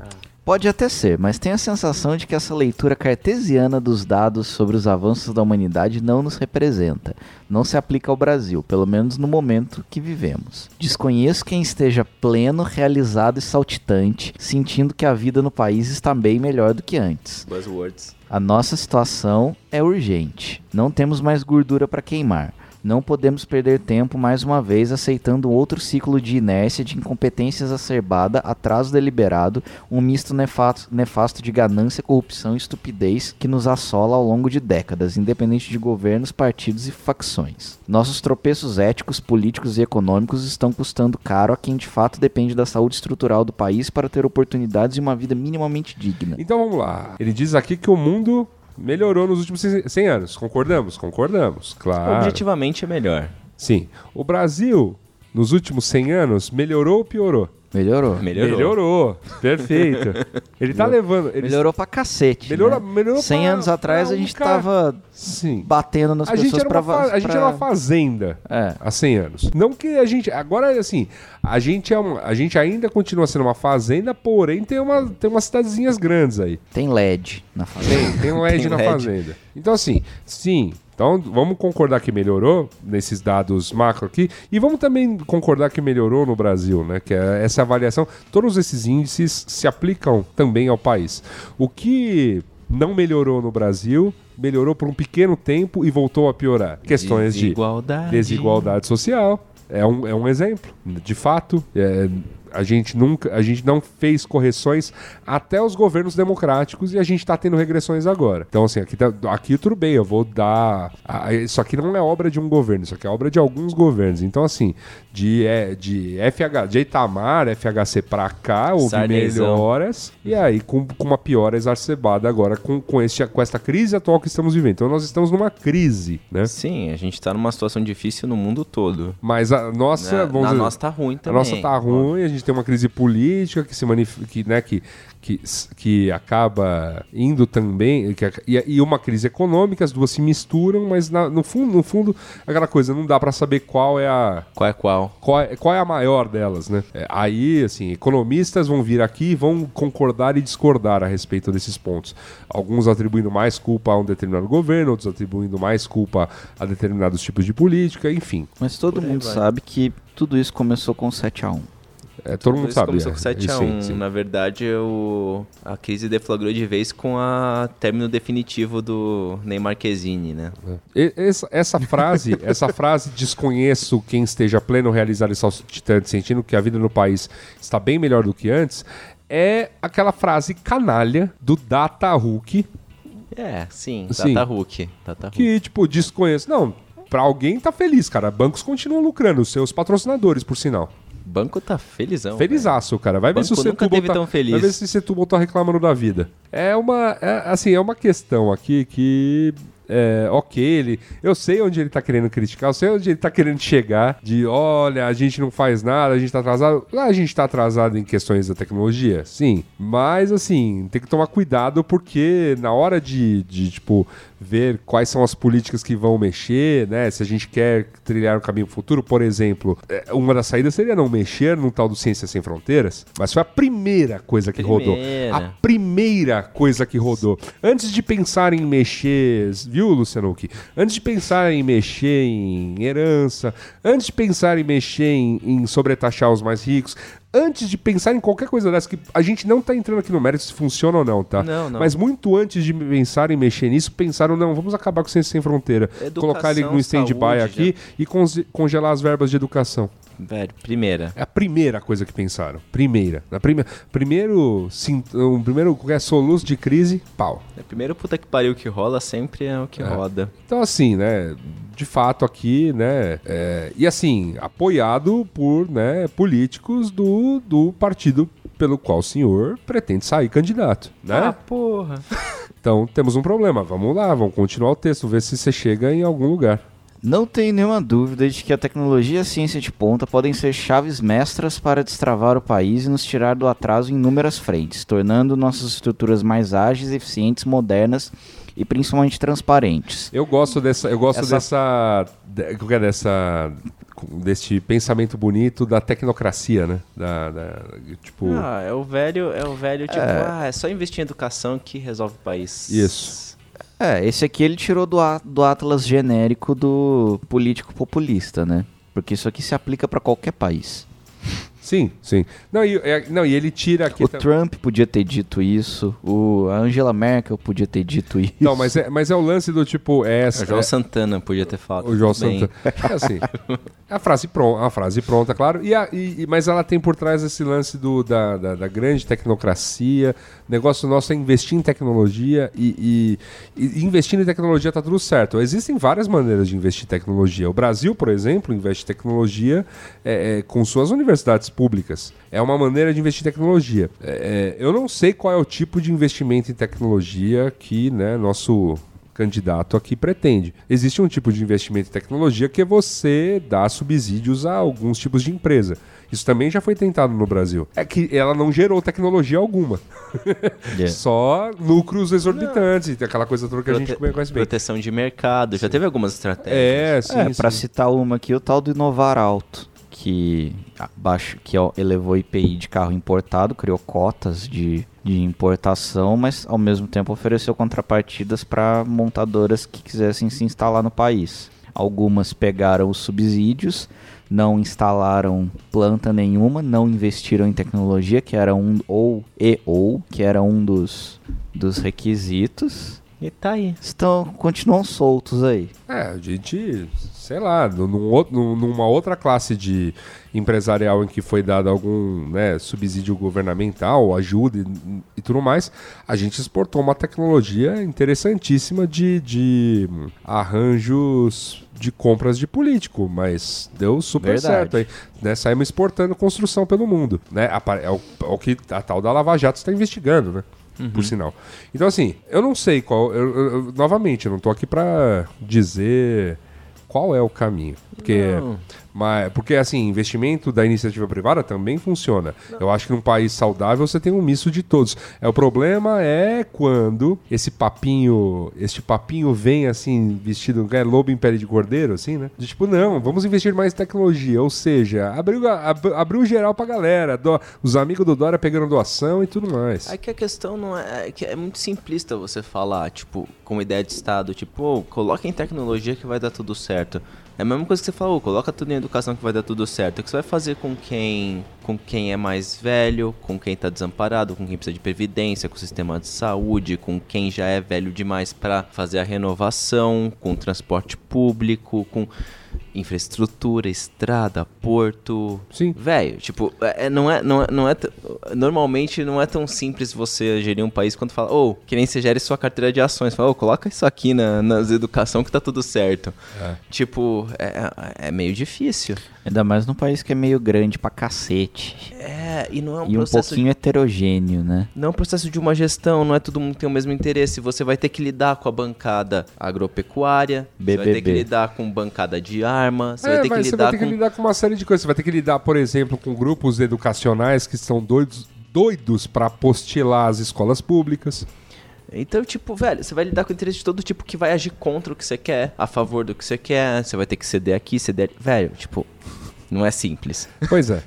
Pode até ser, mas tenho a sensação de que essa leitura cartesiana dos dados sobre os avanços da humanidade não nos representa. Não se aplica ao Brasil, pelo menos no momento que vivemos. Desconheço quem esteja pleno, realizado e saltitante, sentindo que a vida no país está bem melhor do que antes. Buzzwords. A nossa situação é urgente. Não temos mais gordura para queimar. Não podemos perder tempo mais uma vez aceitando outro ciclo de inércia, de incompetência exacerbada, atraso deliberado, um misto nefasto, nefasto de ganância, corrupção e estupidez que nos assola ao longo de décadas, independente de governos, partidos e facções. Nossos tropeços éticos, políticos e econômicos estão custando caro a quem de fato depende da saúde estrutural do país para ter oportunidades e uma vida minimamente digna. Então vamos lá. Ele diz aqui que o mundo melhorou nos últimos 100 anos. Concordamos? Concordamos, claro. Objetivamente é melhor. Sim. O Brasil, nos últimos 100 anos, melhorou ou piorou? Melhorou. Melhorou. Melhorou. Perfeito. Ele tá levando. Ele... Melhorou pra cacete. Melhorou, né? melhorou 100 pra- anos atrás pra a um gente cara- tava Sim. batendo nas A gente, pessoas era pra, fa- a gente era uma fazenda É. há 100 anos. Não que a gente. Agora, assim, a gente, é uma, a gente ainda continua sendo uma fazenda, porém tem, uma, tem umas cidadezinhas grandes aí. Tem LED na fazenda. Tem, tem um LED Tem na LED. fazenda. Então, assim, sim. Então, vamos concordar que melhorou nesses dados macro aqui. E vamos também concordar que melhorou no Brasil, né? Que é essa avaliação. Todos esses índices se aplicam também ao país. O que não melhorou no Brasil, melhorou por um pequeno tempo e voltou a piorar. Questões de Desigualdade. desigualdade social. É um, é um exemplo, de fato. é, a gente nunca, a gente não fez correções até os governos democráticos e a gente está tendo regressões agora. Então, assim, aqui, tá- aqui tudo bem, eu vou dar. a- isso aqui não é obra de um governo, isso aqui é obra de alguns governos. Então, assim, de, é, de FH, de Itamar, FHC pra cá, houve Sarneyzão. melhoras. E aí, com, com uma piora exacerbada agora com, com, este, com esta crise atual que estamos vivendo. Então, nós estamos numa crise, né? Sim, a gente tá numa situação difícil no mundo todo. Mas a nossa, Na, vamos na dizer, nossa tá ruim a também. nossa tá ruim, a gente tem uma crise política que se manif que, né, que, que, que acaba indo também, que, e, e uma crise econômica, as duas se misturam, mas na- no fundo, no fundo, aquela coisa, não dá pra saber qual é a Qual é qual? qual é, qual é a maior delas, né? É, aí, assim, economistas vão vir aqui e vão concordar e discordar a respeito desses pontos. Alguns atribuindo mais culpa a um determinado governo, outros atribuindo mais culpa a determinados tipos de política, enfim. Mas todo mundo vai. sabe que tudo isso começou com 7 a 1 É, todo mundo Isso sabe. começou é, com 7 a sim, 1 sim. Na verdade, o... a crise deflagrou de vez com a término definitivo do Neymar Marquezine, né? E- Essa, essa frase, essa frase desconheço quem esteja pleno realizar esse saltitante, sentindo que a vida no país está bem melhor do que antes, é aquela frase canalha do Data Hulk É, sim, Sim. Tata Hulk. Hulk. que, tipo, desconheço. Não, pra alguém tá feliz, cara. Bancos continuam lucrando, seus patrocinadores, por sinal. O banco tá felizão. Felizaço, cara. Vai ver se o Setúbal tá, tão feliz. Vai ver se o Setúbal tá reclamando da vida. É uma, é, assim, é uma questão aqui que é, ok, ele, eu sei onde ele tá querendo criticar, eu sei onde ele tá querendo chegar, de olha, a gente não faz nada, a gente tá atrasado. A gente tá atrasado em questões da tecnologia, sim. Mas, assim, tem que tomar cuidado porque na hora de, de tipo, ver quais são as políticas que vão mexer, né? Se a gente quer trilhar um caminho futuro, por exemplo, é, uma das saídas seria não mexer no tal do Ciência Sem Fronteiras, mas foi a primeira coisa que rodou. Primeira. A primeira coisa que rodou. Antes de pensar em mexer, viu, Luciano? Antes de pensar em mexer em herança, antes de pensar em mexer em, em sobretaxar os mais ricos, antes de pensar em qualquer coisa dessa, que a gente não tá entrando aqui no mérito se funciona ou não, tá? Não, não. Mas muito antes de pensar em mexer nisso, pensaram, não, vamos acabar com o Ciência Sem Fronteira. Educação, colocar ele no stand-by saúde, aqui e conge- congelar as verbas de educação. Velho, primeira. É a primeira coisa que pensaram. Primeira. Na prime... Primeiro, sim, um primeiro qualquer soluço de crise, pau. É, primeiro puta que pariu que rola sempre é o que roda. Então, assim, né? De fato, aqui, né? é, e assim, apoiado por né, políticos do, do partido pelo qual o senhor pretende sair candidato, né? Ah, porra. Então, temos um problema. Vamos lá, vamos continuar o texto, ver se você chega em algum lugar. Não tenho nenhuma dúvida de que a tecnologia e a ciência de ponta podem ser chaves mestras para destravar o país e nos tirar do atraso em inúmeras frentes, tornando nossas estruturas mais ágeis, eficientes, modernas e principalmente transparentes. Eu gosto dessa, eu gosto Essa- dessa, de- é dessa, deste pensamento bonito da tecnocracia, né? Da, da- tipo, Ah, é o velho, é o velho tipo, ah, é só investir em educação que resolve o país. Isso. É, esse aqui ele tirou do, a- do atlas genérico do político populista, né? Porque isso aqui se aplica para qualquer país. Sim, sim. Não, e, é, não, e ele tira aqui. O tam- Trump podia ter dito isso, o, a Angela Merkel podia ter dito isso. Não, mas é, mas é o lance do tipo. É, essa, O João é- Santana podia ter falado. O João. Santana. É assim. É a frase pronta, a frase pronta, claro. E a- e- e- mas ela tem por trás esse lance do, da, da, da grande tecnocracia. Negócio nosso é investir em tecnologia e, e- e investindo em tecnologia tá tudo certo. Existem várias maneiras de investir em tecnologia. O Brasil, por exemplo, investe em tecnologia é, é, com suas universidades públicas. É uma maneira de investir em tecnologia. É, é, eu não sei qual é o tipo de investimento em tecnologia que né, nosso candidato aqui pretende. Existe um tipo de investimento em tecnologia que é você dar subsídios a alguns tipos de empresa. Isso também já foi tentado no Brasil. É que ela não gerou tecnologia alguma. Yeah. Só lucros exorbitantes, e aquela coisa toda que a gente Prote- conhece bem. Proteção de mercado. Já teve algumas estratégias. É, sim, É, pra sim. citar uma aqui, o tal do Inovar Alto, que abaixo, que ó, elevou o IPI de carro importado, criou cotas de, de importação, mas ao mesmo tempo ofereceu contrapartidas para montadoras que quisessem se instalar no país. Algumas pegaram os subsídios, não instalaram planta nenhuma, não investiram em tecnologia, que era um ou e ou, que era um dos, dos requisitos. E tá aí. Estão continuam soltos aí. É, a gente, sei lá, num, outro- num- numa outra classe de empresarial em que foi dado algum né, subsídio governamental, ajuda e, e tudo mais, a gente exportou uma tecnologia interessantíssima de, de arranjos de compras de político, mas deu super Verdade. certo aí. Né? Saímos exportando construção pelo mundo. Né? É, o, é o que a tal da Lava Jato está investigando, né? Por sinal. Então, assim, eu não sei qual. eu- eu- novamente, eu não tô aqui pra dizer qual é o caminho. Porque, Não. mas, porque assim, investimento da iniciativa privada também funciona. Eu acho que num país saudável você tem um misto de todos. É, o problema é quando esse papinho, este papinho vem assim, vestido, é lobo em pele de cordeiro, assim, né? De tipo, não, vamos investir mais em tecnologia. Ou seja, abriu, ab- abriu geral pra galera. do- os amigos do Dória pegando doação e tudo mais. É que a questão não é, é que é muito simplista você falar, tipo, com ideia de Estado, tipo, ô, coloca em tecnologia que vai dar tudo certo. É a mesma coisa que você falou, coloca tudo em educação que vai dar tudo certo. O que você vai fazer com quem, com quem é mais velho, com quem tá desamparado, com quem precisa de previdência, com o sistema de saúde, com quem já é velho demais para fazer a renovação, com transporte público, com infraestrutura, estrada, porto. Sim. Velho, tipo, é, é- não é, não é, não é normalmente não é tão simples você gerir um país quando fala, ou que nem você gere sua carteira de ações, fala, ô, coloca isso aqui na, nas educação que tá tudo certo. Tipo, é, é meio difícil. Ainda mais num país que é meio grande pra cacete. É, e não é um e um processo pouquinho heterogêneo, né? Não é um processo de uma gestão, não é todo mundo que tem o mesmo interesse. Você vai ter que lidar com a bancada agropecuária, você vai ter que BBB. lidar com bancada de arma, você É, vai ter que mas você lidar vai ter com. que lidar com uma série de coisas. Você vai ter que lidar, por exemplo, com grupos educacionais que são doidos, doidos para apostilar as escolas públicas. Então, tipo, velho, você vai lidar com interesse de todo tipo que vai agir contra o que você quer, a favor do que você quer, você vai ter que ceder aqui, ceder ali. Velho, tipo, não é simples. Pois é,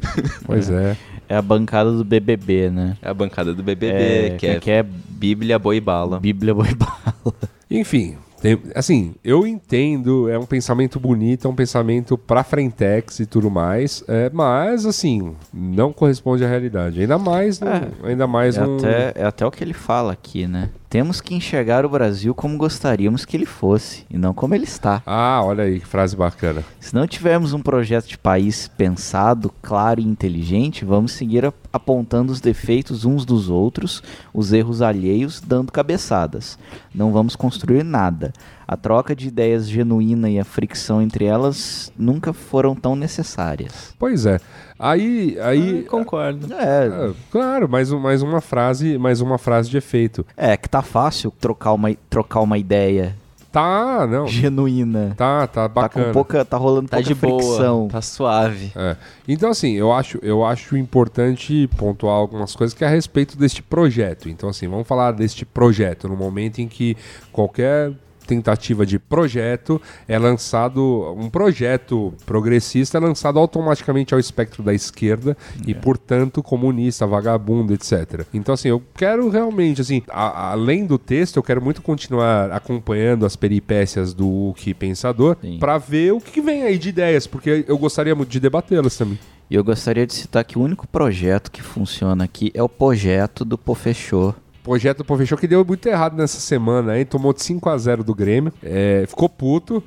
pois é. É a bancada do BBB, né? É a bancada do BBB, É, que, é que é Bíblia, boi bala. Bíblia Boi Bala. Enfim, tem- assim, eu entendo, é um pensamento bonito, é um pensamento pra frentex e tudo mais, é, mas, assim, não corresponde à realidade. Ainda mais, num- É. ainda mais É um... até, é até o que ele fala aqui, né? Temos que enxergar o Brasil como gostaríamos que ele fosse, e não como ele está. Ah, olha aí, que frase bacana. Se não tivermos um projeto de país pensado, claro e inteligente, vamos seguir ap- apontando os defeitos uns dos outros, os erros alheios, dando cabeçadas. Não vamos construir nada. A troca de ideias genuína e a fricção entre elas nunca foram tão necessárias. Pois é. Aí, aí, concordo. É, Ah, claro, mais, um- mais uma frase, mais uma frase de efeito. é que tá fácil trocar uma, trocar uma ideia Tá, não. genuína. Tá, tá Tá bacana. com pouca, tá rolando Tá pouca de boa, fricção. tá suave. É. Então, assim, eu acho, eu acho importante pontuar algumas coisas que é a respeito deste projeto. Então, assim, vamos falar deste projeto no momento em que qualquer tentativa de projeto é lançado um projeto progressista é lançado automaticamente ao espectro da esquerda e portanto comunista, vagabundo, etc. Então assim, eu quero realmente assim, a- além do texto, eu quero muito continuar acompanhando as peripécias do que pensador para ver o que vem aí de ideias, porque eu gostaria muito de debatê-las também. E eu gostaria de citar que o único projeto que funciona aqui é o projeto do Pofechô. Projeto Pô fechou que deu muito errado nessa semana, hein? Tomou de 5 a 0 do Grêmio. É, ficou puto.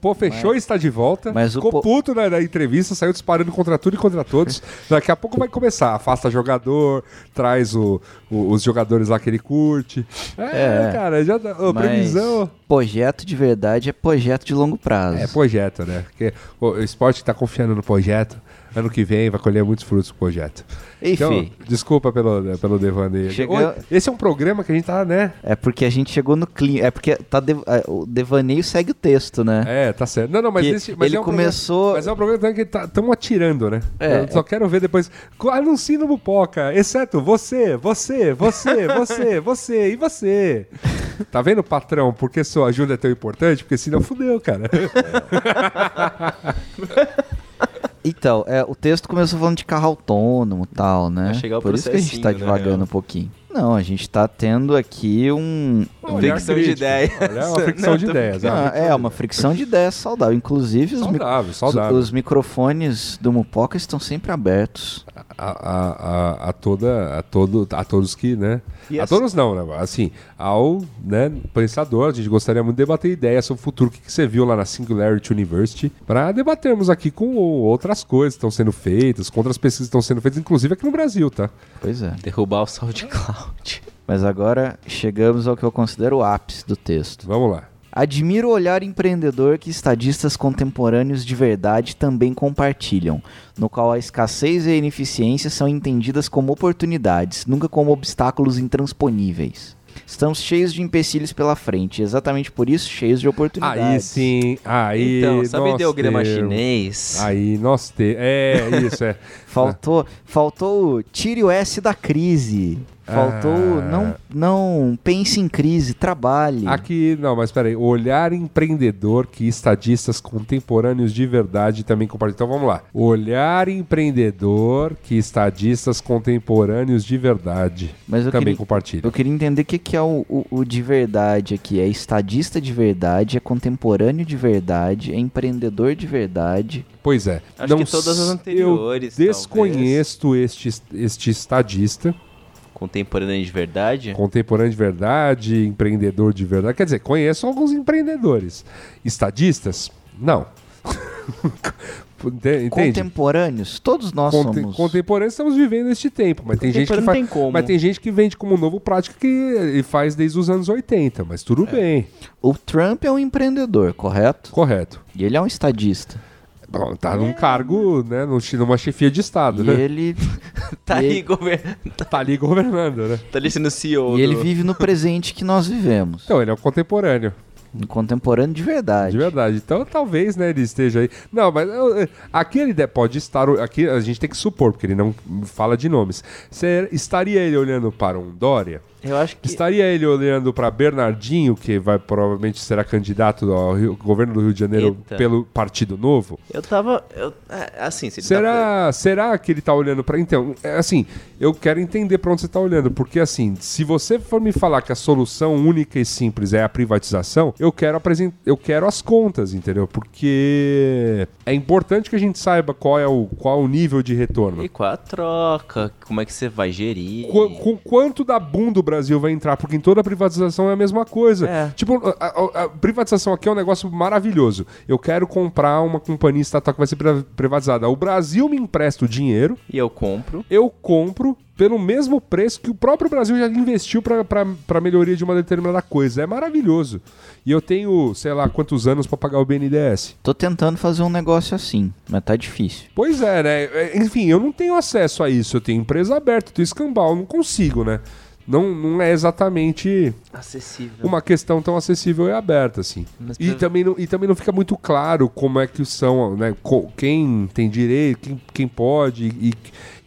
Pô fechou e está de volta. mas o ficou Po- puto na, na entrevista, saiu disparando contra tudo e contra todos. Daqui a pouco vai começar. Afasta jogador, traz o- o- os jogadores lá que ele curte. É, É. cara, já dá. Mas previsão. projeto de verdade é projeto de longo prazo. É projeto, né? Porque o, o esporte tá confiando no projeto. Ano que vem vai colher muitos frutos do projeto. Então, Enfim, desculpa pelo, pelo devaneio. Chegou- Esse é um programa que a gente tá, né? é porque a gente chegou no clima. É porque tá de- é, o devaneio segue o texto, né? É, tá certo. Não, não, mas, Que esse, mas ele é um começou- Programa, mas é um programa também que estamos atirando, né? É. Eu só quero ver depois. Anuncie no Mupoca, exceto você, você, você, você, você e você. Tá vendo, patrão, porque sua ajuda é tão importante? Porque senão fudeu, cara. Então, é, o texto começou falando de carro autônomo e tal, né? Por isso que a gente tá né, devagando real. um pouquinho. Não, a gente tá tendo aqui um. um- Olhar Fricção de ideias. Olha, é uma fricção de ideias. Ah, uma é, uma fricção de ideias saudável. Inclusive, os, mi- Saudável, saudável. os microfones do Mupoca estão sempre abertos. a, a, a, a toda a todo a todos que né E a assim- todos não né assim ao né pensador a gente gostaria muito de debater ideias sobre o futuro o que, que você viu lá na Singularity University para debatermos aqui com outras coisas que estão sendo feitas com outras pesquisas que estão sendo feitas inclusive aqui no Brasil tá Pois é. Derrubar o SoundCloud. Mas agora chegamos ao que eu considero o ápice do texto. vamos lá Admiro o olhar empreendedor que estadistas contemporâneos de verdade também compartilham, no qual a escassez e a ineficiência são entendidas como oportunidades, nunca como obstáculos intransponíveis. Estamos cheios de empecilhos pela frente, e exatamente por isso cheios de oportunidades. aí sim aí então, sabe ideograma temos- chinês? aí nós temos é isso é Faltou, faltou o tire o S da crise. Faltou Ah. não, não pense em crise, trabalhe. Aqui, não, mas peraí. O olhar empreendedor que estadistas contemporâneos de verdade também compartilham. Então vamos lá. O olhar empreendedor que estadistas contemporâneos de verdade Mas eu também queria, compartilham. eu queria entender o que, que é o, o, o de verdade aqui. É estadista de verdade, é contemporâneo de verdade, é empreendedor de verdade. Pois é. Acho que todas as anteriores, Eu desconheço este, este estadista Contemporâneo de verdade? contemporâneo de verdade, empreendedor de verdade. Quer dizer, conheço alguns empreendedores. Estadistas? Não. Entende? Contemporâneos, todos nós Conte- somos. Contemporâneos estamos vivendo este tempo, mas tem gente que faz, tem como. mas tem gente que vende como novo prática que ele faz desde os anos 80, mas tudo É. bem, O Trump é um empreendedor, correto? correto. E ele é um estadista. Bom, tá num cargo, né, num- numa chefia de estado, E né? ele, Tá E- aí, govern... Tá ali governando, né? tá ali sendo CEO. e ele do- vive no presente que nós vivemos. Então, ele é um contemporâneo, Um contemporâneo de verdade. de verdade. Então, talvez, né, ele esteja aí. Não, mas aqui ele de- pode estar, aqui a gente tem que supor, porque ele não fala de nomes. Ser- estaria ele olhando para um Dória? Eu acho que... Estaria ele olhando para Bernardinho, que vai provavelmente será candidato ao Rio- governo do Rio de Janeiro Eita. pelo Partido Novo? Eu tava... Eu... é, Assim, se tá- Será, será que ele tá olhando para então? É, assim, eu quero entender para onde você tá olhando, porque assim, se você for me falar que a solução única e simples é a privatização, eu quero apresentar, eu quero as contas, entendeu? Porque é importante que a gente saiba qual é o qual é o nível de retorno. E com a troca, como é que você vai gerir? Qu- com quanto da bunda o Brasil vai entrar? Porque em toda privatização é a mesma coisa. É. Tipo, a, a- a privatização aqui é um negócio maravilhoso. Eu quero comprar uma companhia estatal que vai ser pri- privatizada. O Brasil me empresta o dinheiro, E eu compro. eu compro pelo mesmo preço que o próprio Brasil já investiu para melhoria de uma determinada coisa. É maravilhoso. E eu tenho, sei lá, quantos anos para pagar o BNDES. Tô tentando fazer um negócio assim, mas tá difícil. Pois é, né? É, Enfim, eu não tenho acesso a isso. Eu tenho empresa aberta, eu tenho escambau, eu não consigo, né? Não, não é exatamente Acessível. uma questão tão acessível e aberta, assim. Mas E também, não, e também não fica muito claro como é que são, né? Quem tem direito, quem, quem pode, e,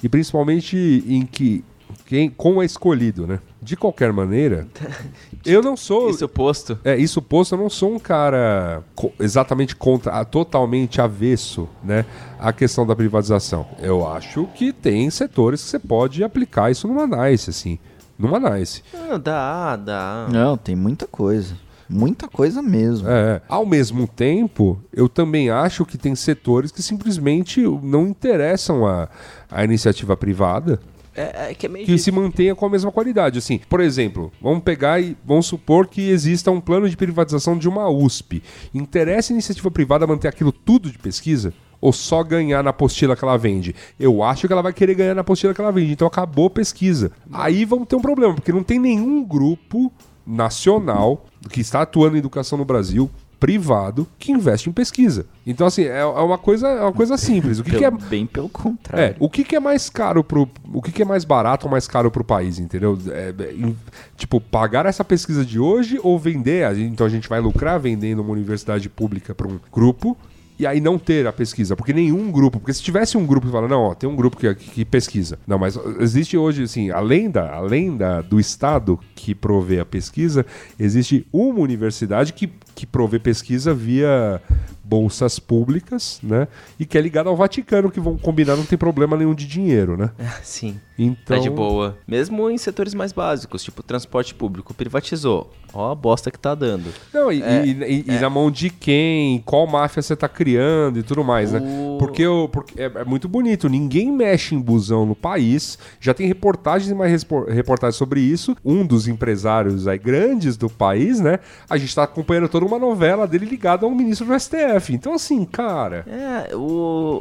e principalmente em que. Quem, como é escolhido, né? De qualquer maneira, eu não sou. Isso posto. É, isso posto, eu não sou um cara co- exatamente contra, a- totalmente avesso, né, à questão da privatização. Eu acho que tem setores que você pode aplicar isso numa NICE, assim. Numa NICE. Não, dá, dá. Não, tem muita coisa. Muita coisa mesmo. É, ao mesmo tempo, eu também acho que tem setores que simplesmente não interessam a, a iniciativa privada É, é que é meio que se mantenha com a mesma qualidade. Assim, por exemplo, vamos pegar e vamos supor que exista um plano de privatização de uma USP. Interessa a iniciativa privada manter aquilo tudo de pesquisa? Ou só ganhar na apostila que ela vende? Eu acho que ela vai querer ganhar na apostila que ela vende. Então acabou a pesquisa. Aí vamos ter um problema, porque não tem nenhum grupo nacional que está atuando em educação no Brasil privado que investe em pesquisa. Então assim, é, é uma coisa, é uma coisa simples. O que, que é Pelo- Bem pelo é, contrário. o que, que é mais caro pro. O que, que é mais barato ou mais caro pro país, entendeu? É, é, tipo, pagar essa pesquisa de hoje ou vender? Então a gente vai lucrar vendendo uma universidade pública para um grupo e aí não ter a pesquisa. Porque nenhum grupo. Porque se tivesse um grupo que fala, não, ó, tem um grupo que, que, que pesquisa. Não, mas existe hoje, assim, além, da, além da, do Estado que provê a pesquisa, existe uma universidade que, que provê pesquisa via bolsas públicas, né? E que é ligada ao Vaticano, que vão combinar, não tem problema nenhum de dinheiro, né? Sim. Então. Tá de boa. Mesmo em setores mais básicos, tipo transporte público, privatizou. Ó a bosta que tá dando. Não, e, É, e- e- e na mão de quem, qual máfia você tá criando e tudo mais, né? O- Porque, o- porque é, é muito bonito, ninguém mexe em busão no país, já tem reportagens e mais reportagens sobre isso. Um dos empresários aí grandes do país, né? A gente tá acompanhando toda uma novela dele ligada ao ministro do STF. Então, assim, cara. É, o,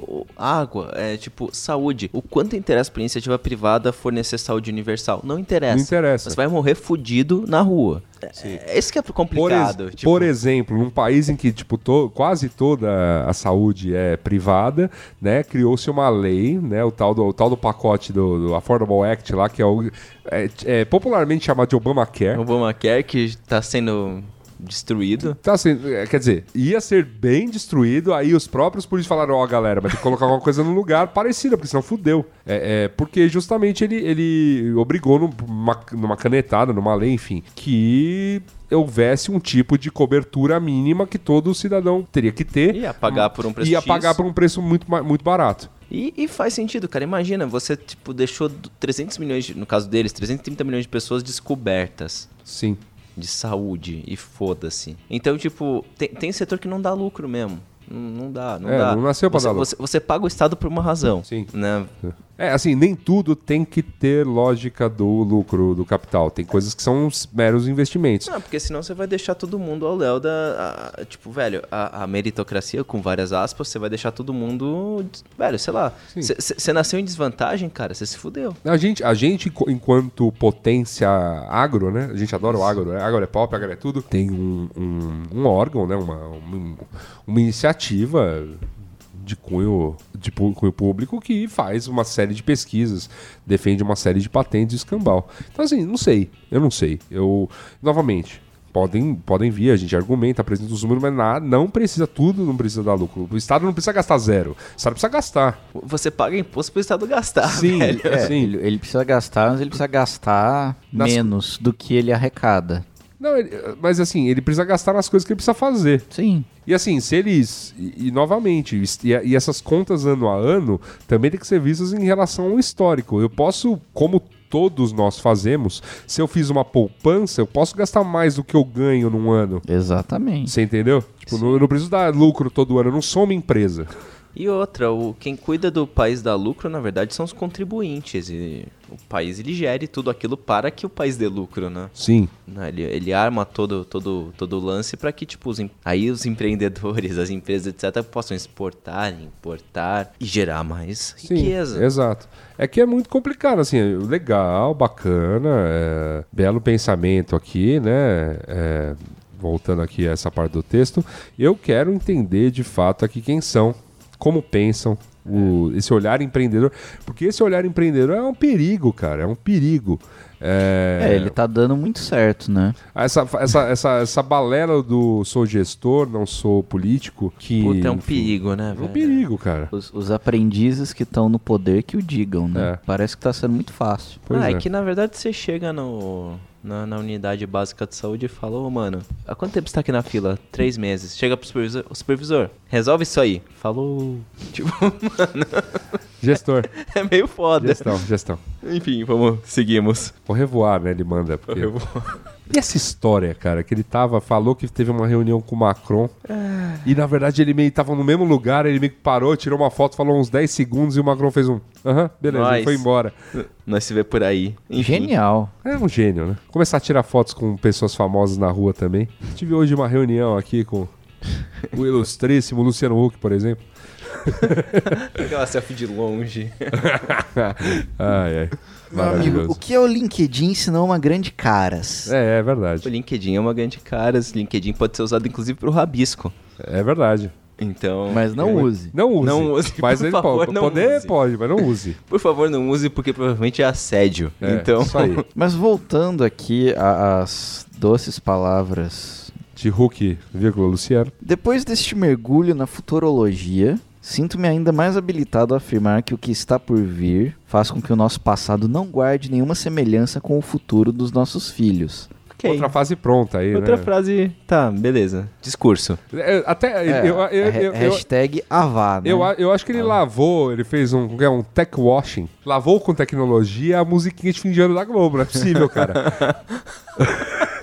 o- água, é tipo saúde. O quanto interessa pra iniciativa privada fornecer saúde universal? Não interessa. Não interessa. Você vai morrer fudido na rua. É, esse que é Por, ex- complicado. tipo, por exemplo, num país em que tipo, to- quase toda a saúde é privada, né, criou-se uma lei, né, o tal do, o tal do pacote do, do Affordable Act lá, que é, o, é, é popularmente chamado de Obamacare. Obamacare que tá sendo destruído. Tá assim, é, quer dizer, ia ser bem destruído, aí os próprios políticos falaram, ó, galera, vai ter que colocar alguma coisa no lugar parecida, porque senão fudeu. É, é, porque justamente ele, ele obrigou numa, numa canetada, numa lei, enfim, que houvesse um tipo de cobertura mínima que todo cidadão teria que ter. Ia pagar por um preço Ia pagar por um preço muito, muito barato. E, e faz sentido, cara. Imagina, você tipo deixou do- 300 milhões, de- no caso deles, 330 milhões de pessoas descobertas Sim. De saúde e foda-se. Então, tipo, tem, tem setor que não dá lucro mesmo. Não, não dá, não É, dá. não nasceu pra você, dar lucro. Você, você paga o Estado por uma razão. Sim. Né? É, assim, nem tudo tem que ter lógica do lucro, do capital. Tem coisas que são os meros investimentos. Não, porque senão você vai deixar todo mundo ao léu da. a- tipo, velho, a, a meritocracia, com várias aspas, você vai deixar todo mundo. Velho, sei lá. Você nasceu em desvantagem, cara, você se fudeu. A gente, a gente, enquanto potência agro, né? A gente adora o agro, né? Agro é pop, agro é tudo. Tem um, um, um órgão, né? Uma, uma, uma iniciativa de cunho, de cunho público que faz uma série de pesquisas, defende uma série de patentes e escambau. Então, assim, não sei. Eu não sei. Eu, novamente, podem, podem vir, a gente argumenta, apresenta os números, mas nada, não precisa tudo, não precisa dar lucro. O Estado não precisa gastar zero. O Estado precisa gastar. Você paga imposto pro Estado gastar, Sim, velho. É, sim. ele, ele precisa gastar, mas ele precisa gastar Nas- menos do que ele arrecada. Não, ele- mas assim, ele precisa gastar nas coisas que ele precisa fazer. Sim. E assim, se eles. E, e, novamente, e, e essas contas ano a ano também tem que ser vistas em relação ao histórico. Eu posso, como todos nós fazemos, se eu fiz uma poupança, eu posso gastar mais do que eu ganho num ano. Exatamente. Você entendeu? Tipo, não- eu não preciso dar lucro todo ano, eu não sou uma empresa. E outra, o, quem cuida do país dá lucro, na verdade, são os contribuintes. E o país ele gere tudo aquilo para que o país dê lucro, né? Sim. Né, Ele, ele arma todo todo todo o lance para que tipo os, aí os empreendedores, as empresas etc possam exportar, importar e gerar mais Sim, riqueza. exato. É que é muito complicado, assim, legal, bacana, é, belo pensamento aqui, né? é, voltando aqui a essa parte do texto, eu quero entender de fato aqui quem são, como pensam, o- esse olhar empreendedor, porque esse olhar empreendedor é um perigo, cara, é um perigo. É, É, ele tá dando muito certo, né? essa, essa, essa, essa balela do sou gestor, não sou político, que. Puta, é um enfim, perigo, né, É um velho? perigo, cara. Os, os aprendizes que estão no poder que o digam, né? É. Parece que tá sendo muito fácil. Pois ah, é. é. que na verdade você chega no, na, na unidade básica de saúde e fala, ô mano, há quanto tempo você tá aqui na fila? Três meses. Chega pro supervisor, o supervisor, resolve isso aí. Falou. Tipo, Gestor. é meio foda. Gestão, gestão. Enfim, vamos, seguimos. Vou revoar, né? Ele manda. Porque... E essa história, cara, que ele tava, falou que teve uma reunião com o Macron. E na verdade ele meio tava no mesmo lugar, ele meio que parou, tirou uma foto, falou uns 10 segundos e o Macron fez um. Aham, beleza, Nice. ele foi embora. Nós se vê por aí. Enfim. Genial. É um gênio, né? Começar a tirar fotos com pessoas famosas na rua também. Tive hoje uma reunião aqui com o ilustríssimo Luciano Huck, por exemplo. Aquela selfie de longe. ai, ai. Meu amigo, o que é o LinkedIn se não uma grande caras? É, é O verdade. LinkedIn é uma grande cara. O LinkedIn pode ser usado inclusive pro rabisco. É verdade. Então. Mas não use. Não use. Não use, Mas por ele favor, pode. não Poder use. pode, mas não use. Por favor, não use, porque provavelmente é assédio. É, então. Isso aí. Mas voltando aqui às doces palavras. De Huck, vírgula, Luciano. Depois deste mergulho na futurologia, sinto-me ainda mais habilitado a afirmar que o que está por vir faz com que o nosso passado não guarde nenhuma semelhança com o futuro dos nossos filhos. Ok. Outra fase pronta aí, Outra né? frase. Tá, beleza. Discurso. É, Até, É, eu, eu, eu, ha- eu, hashtag Avá, né? eu, eu acho que ele lavou, ele fez um, é, um tech washing. Lavou com tecnologia a musiquinha de fim de ano da Globo. Não é possível, cara.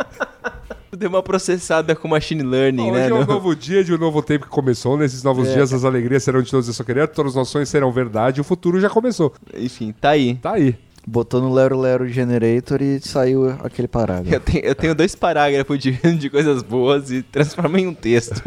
Deu uma processada com machine learning, Hoje né? é um no- novo dia de um novo tempo que começou. Nesses novos É. dias as alegrias serão de todos eu só querer, todos os nossos sonhos serão verdade. O futuro já começou. Enfim, tá aí. Tá aí. Botou no Lero Lero Generator e saiu aquele parágrafo. Eu tenho, eu tenho dois parágrafos de, de coisas boas e transforma em um texto.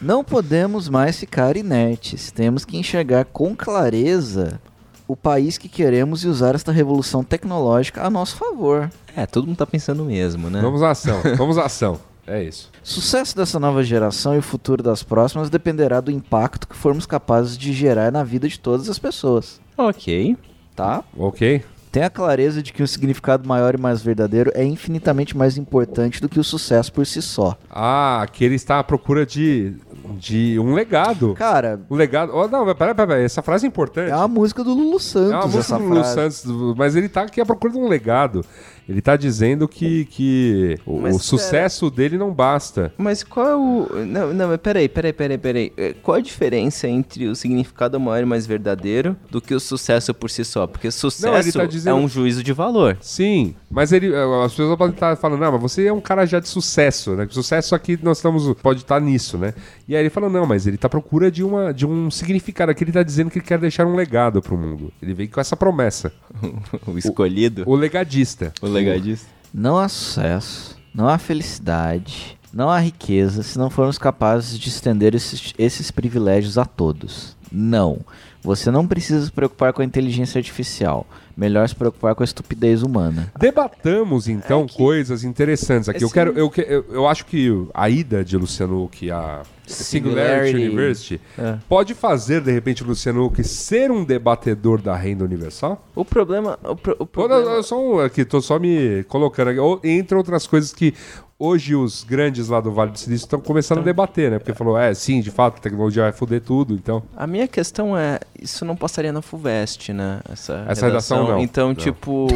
Não podemos mais ficar inertes. Temos que enxergar com clareza o país que queremos e usar esta revolução tecnológica a nosso favor. É, todo mundo tá pensando mesmo, né? Vamos à ação. Vamos à ação. É isso. Sucesso dessa nova geração e o futuro das próximas dependerá do impacto que formos capazes de gerar na vida de todas as pessoas, Ok. tá? Ok? Tenha clareza de que um significado maior e mais verdadeiro é infinitamente mais importante do que o sucesso por si só. Ah, que ele está à procura de, de um legado. Cara, Um legado. Oh, não, peraí, peraí. Essa frase é importante. é uma música do Lulu Santos É uma música do Lulu frase. Santos, mas ele tá aqui à procura de um legado. Ele tá dizendo que, que o, o sucesso dele não basta. Mas qual é o. Não, não, mas peraí, peraí, peraí, peraí. É, Qual a diferença entre o significado maior e mais verdadeiro do que o sucesso por si só? Porque sucesso tá dizendo- é um juízo de valor. Sim, mas ele, as pessoas podem estar falando, não, mas você é um cara já de sucesso, né? Sucesso aqui nós estamos, pode estar nisso, né? E aí ele fala, não, mas ele tá à procura de, uma, de um significado. Aqui ele tá dizendo que ele quer deixar um legado pro mundo. Ele veio com essa promessa. o escolhido, O legadista. o legadista. Não há sucesso, não há felicidade, não há riqueza se não formos capazes de estender esses, esses privilégios a todos. Não. Você não precisa se preocupar com a inteligência artificial. Melhor se preocupar com a estupidez humana. Debatamos então É que- coisas interessantes aqui. Eu quero, eu, que- eu, eu acho que a ida de Luciano Huck à Singularity Singularity. University É. pode fazer de repente o Luciano Huck ser um debatedor da renda universal? O problema. O, pro- o problema... eu só aqui, tô só me colocando aqui. Entre outras coisas que hoje os grandes lá do Vale do Silício estão começando a debater, né? Porque falou, é, sim, de fato, a tecnologia vai foder tudo, então. A minha questão é, isso não passaria na FUVEST, né? Essa, Essa redação não. Então, Não. tipo,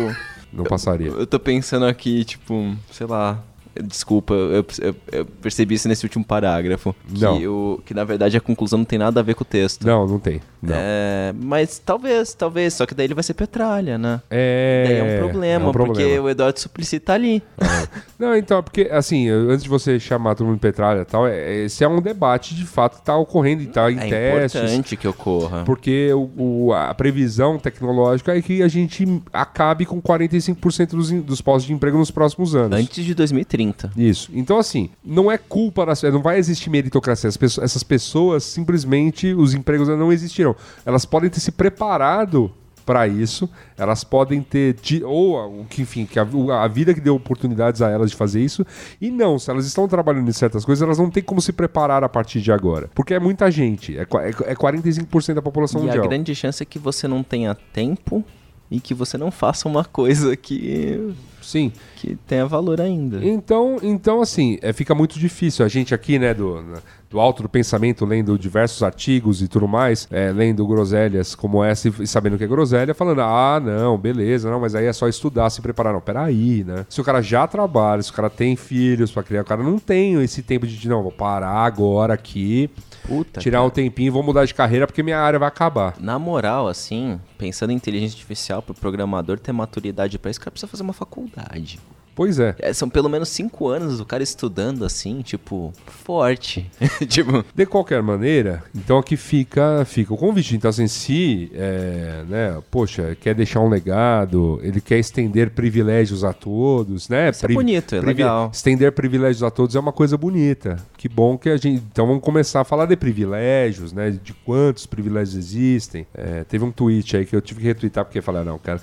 Não passaria. eu tô pensando aqui, tipo, sei lá. Desculpa, eu, eu- eu percebi isso nesse último parágrafo. Que, Não. o, que na verdade a conclusão não tem nada a ver com o texto. Não, não tem. É, mas talvez, talvez. Só que daí ele vai ser petralha, né? É, daí é um problema, é um porque problema. o Eduardo Suplicy tá ali. Não, então, porque, assim, antes de você chamar todo mundo de petralha e tal, é, esse é um debate de fato que tá ocorrendo e tá em é testes. importante que ocorra. Porque o, o- a previsão tecnológica é que a gente acabe com 45% dos, dos postos de emprego nos próximos anos. Antes de 2030. Isso. Então, assim, não é culpa das. Não vai existir meritocracia. As pessoas- essas pessoas simplesmente. Os empregos não existirão. Elas podem ter se preparado para isso. Elas podem ter. Ou, a- o que, enfim, que a, a vida que deu oportunidades a elas de fazer isso. E não, se elas estão trabalhando em certas coisas, elas não têm como se preparar a partir de agora. Porque é muita gente. É, é, é 45% da população E a mundial. grande chance é que você não tenha tempo e que você não faça uma coisa que Sim. que tenha valor ainda. Então, então assim, é, fica muito difícil. A gente aqui, né, do, do alto do pensamento, lendo diversos artigos e tudo mais, é, lendo groselhas como essa e, sabendo que é groselha, falando, ah, não, beleza, não, mas aí é só estudar, se preparar. Não, peraí, né? Se o cara já trabalha, se o cara tem filhos pra criar, o cara não tem esse tempo de, não, vou parar agora aqui, Puta, tirar cara. um tempinho e vou mudar de carreira porque minha área vai acabar. Na moral, assim, pensando em inteligência artificial pro programador ter maturidade pra isso, o cara precisa fazer uma faculdade. Pois é. É, são pelo menos cinco anos o cara estudando assim, tipo, forte. tipo, De qualquer maneira, então aqui fica, fica o convite. Então, assim, se, é, né, poxa, quer deixar um legado, ele quer estender privilégios a todos, né? Isso é bonito, é legal. Estender privilégios a todos é uma coisa bonita. Que bom que a gente. Então vamos começar a falar de privilégios, né? De quantos privilégios existem. É, teve um tweet aí que eu tive que retweetar porque falar, não, cara,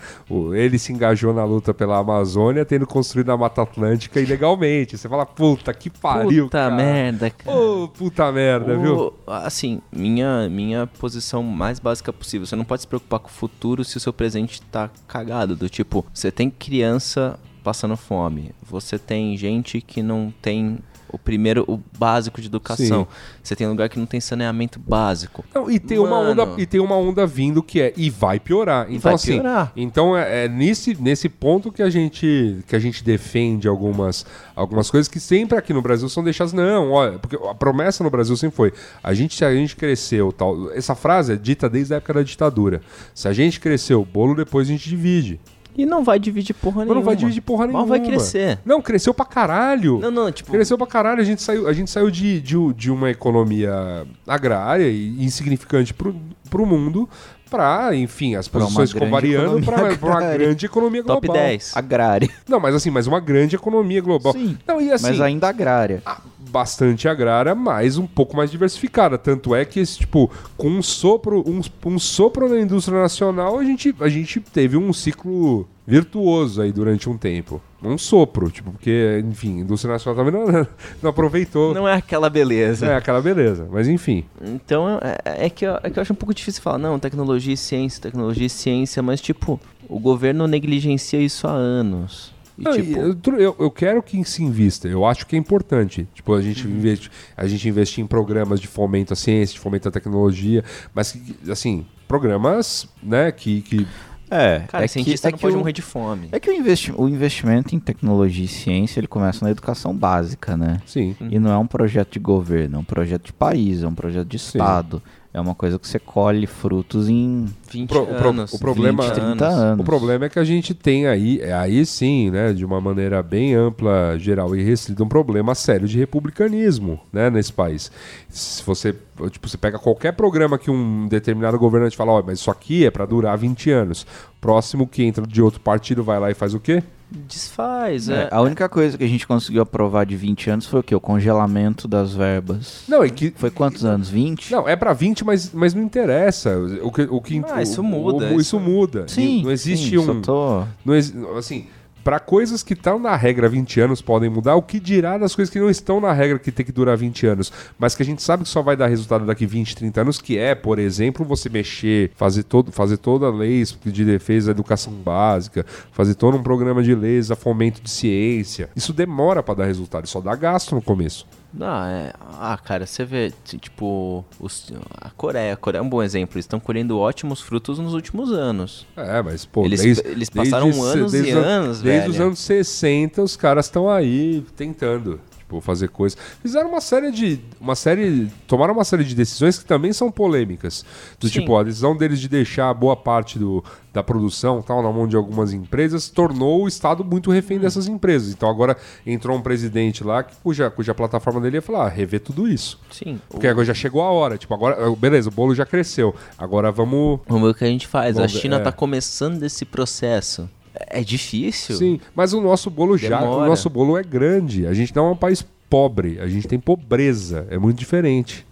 ele se engajou na luta pela Amazônia, tendo construído a Mata Atlântica ilegalmente. Você fala, puta, que pariu. puta cara. merda, cara. Ô, puta merda, viu? Assim, minha, minha posição mais básica possível. Você não pode se preocupar com o futuro se o seu presente tá cagado. Do tipo, você tem criança passando fome. Você tem gente que não tem o primeiro, o básico de educação. Você tem lugar que não tem saneamento básico. Não, e tem uma Mano. onda e tem uma onda vindo que é e vai piorar. Então vai assim, piorar. então é, é nesse, nesse ponto que a gente que a gente defende algumas algumas coisas que sempre aqui no Brasil são deixadas não, olha, porque a promessa no Brasil sempre foi, a gente se a gente cresceu, tal. Essa frase é dita desde a época da ditadura. Se a gente cresceu o bolo, depois a gente divide. E não vai dividir porra Mas nenhuma. não vai dividir porra nenhuma. Mal vai crescer. Não, cresceu pra caralho. Não, não, tipo... Cresceu pra caralho, a gente saiu, a gente saiu de, de, de uma economia agrária e insignificante pro, pro mundo pra, enfim, as posições ficam variando pra uma grande economia global. Top 10. Agrária. Não, mas assim, mas uma grande economia global. Sim, Não, e assim, mas ainda agrária. ah, bastante agrária, mas um pouco mais diversificada. Tanto é que, esse, tipo, com um sopro, um, um sopro na indústria nacional, a gente, a gente teve um ciclo virtuoso aí durante um tempo. Um sopro, tipo, porque, enfim, a indústria nacional também não, não aproveitou. Não é aquela beleza. É, aquela beleza. Mas enfim. Então é, é que eu, é que eu acho um pouco difícil falar, não, tecnologia e ciência, tecnologia e ciência, mas tipo, o governo negligencia isso há anos. E, Não, tipo, eu, eu, quero que se invista. Eu acho que é importante. Tipo, a gente, Uhum. investe, a gente investir em programas de fomento à ciência, de fomento à tecnologia, mas que, assim, programas, né, que. que É, cara, é cientista que, é não pode o- morrer de fome. É que o, investi o investimento em tecnologia e ciência ele começa na educação básica, né? sim. E não é um projeto de governo, é um projeto de país, é um projeto de Estado. É uma coisa que você colhe frutos em 20 pro- o pro- anos. o problema- 20, 30 anos. O problema é que a gente tem aí, é, aí sim, né, de uma maneira bem ampla, geral e restrita, um problema sério de republicanismo, né, nesse país. Se você, tipo, você pega qualquer programa que um determinado governante fala, ó, mas isso aqui é pra durar 20 anos. Próximo que entra de outro partido vai lá e faz o quê? Desfaz, É, é. a única coisa que a gente conseguiu aprovar de 20 anos foi o quê? O congelamento das verbas. Não, é que Foi quantos anos? 20? Não, é pra 20, mas, mas não interessa. O que, o que, Ah, isso o- muda, o- isso isso- muda. Sim. Não existe sim, um. Só tô... Não assim, para coisas que estão na regra há 20 anos podem mudar, o que dirá das coisas que não estão na regra que tem que durar 20 anos, mas que a gente sabe que só vai dar resultado daqui 20, 30 anos, que é, por exemplo, você mexer, fazer, todo, fazer toda a lei de defesa da educação básica, fazer todo um programa de leis a fomento de ciência. Isso demora para dar resultado, só dá gasto no começo. Não, é. Ah, cara, você vê, tipo, os- a Coreia. A Coreia é um bom exemplo. Eles estão colhendo ótimos frutos nos últimos anos. É, mas, pô, Eles- desde, eles passaram desde- anos desde e os an- anos, Desde os velho. anos 60, os caras estão aí tentando, tipo, fazer coisas. Fizeram uma série de. Uma série. Tomaram uma série de decisões que também são polêmicas. Do Sim. tipo, a decisão deles de deixar boa parte do, da produção tal na mão de algumas empresas tornou o Estado muito refém dessas empresas. Então agora entrou um presidente lá que, cuja, cuja plataforma dele ia falar, ah, rever tudo isso. Sim. Porque agora já chegou a hora. Tipo, agora, beleza, o bolo já cresceu. Agora vamos. Vamos ver o que a gente faz. Vamos a China é. tá começando esse processo. É difícil. Sim, mas o nosso bolo já, Demora. o nosso bolo é grande. A gente não é um país pobre, a gente tem pobreza, é muito diferente.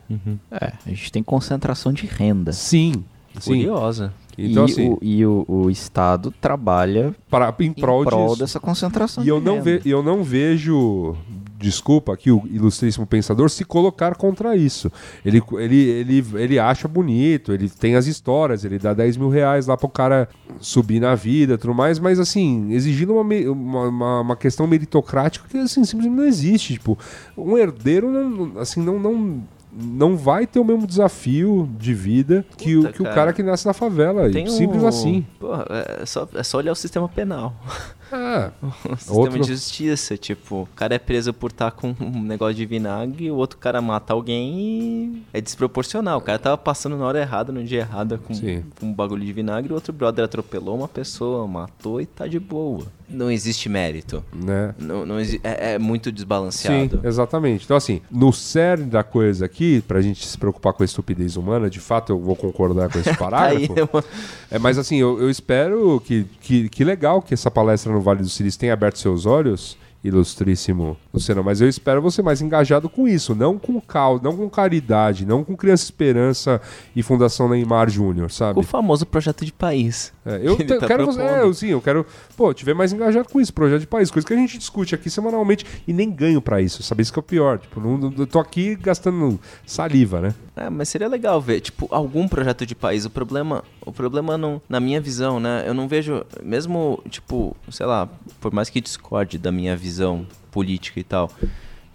É, a gente tem concentração de renda. Sim, sim. Curiosa. Então e assim, o, e o, o Estado trabalha para em em prol, prol disso. dessa concentração E de eu não, ve, eu não vejo desculpa aqui, o ilustríssimo pensador, se colocar contra isso. Ele, ele, ele, ele acha bonito, ele tem as histórias, ele dá 10 mil reais lá pro cara subir na vida tudo mais, mas assim, exigindo uma, uma, uma questão meritocrática que assim, simplesmente não existe. Tipo, um herdeiro não, assim, não, não, não vai ter o mesmo desafio de vida que, o, Puta, que o cara. cara que nasce na favela. Tem Simples um- assim. Porra, é só, é só olhar o sistema penal. Ah, O sistema Outro- de justiça, tipo, o cara é preso por estar com um negócio de vinagre, o outro cara mata alguém e é desproporcional. O cara tava passando na hora errada, no dia errado, com, Sim. com um bagulho de vinagre, o outro brother atropelou uma pessoa, matou e tá de boa. Não existe mérito. né? Não, não exi- é, é muito Sim, desbalanceado. exatamente. Então, assim, no cerne da coisa aqui, pra gente se preocupar com a estupidez humana, de fato eu vou concordar com esse Aí parágrafo. é uma- É, mas assim, eu, eu espero que, que, que legal que essa palestra no Vale do Silício tenha aberto seus olhos, ilustríssimo Luciano, mas eu espero você mais engajado com isso, não com caos, não com caridade, não com Criança Esperança e Fundação Neymar Júnior, sabe? o famoso projeto de país. É, eu te- tá quero você, é, eu, sim, eu quero, pô, tiver mais engajado com isso, projeto de país, coisa que a gente discute aqui semanalmente e nem ganho pra isso, sabe? Isso que é o pior, tipo, não, não- eu tô aqui gastando saliva, né? É, mas seria legal ver, tipo, algum projeto de país. O problema, o problema não, na minha visão, né? Eu não vejo, mesmo, tipo, sei lá, por mais que discorde da minha visão política e tal,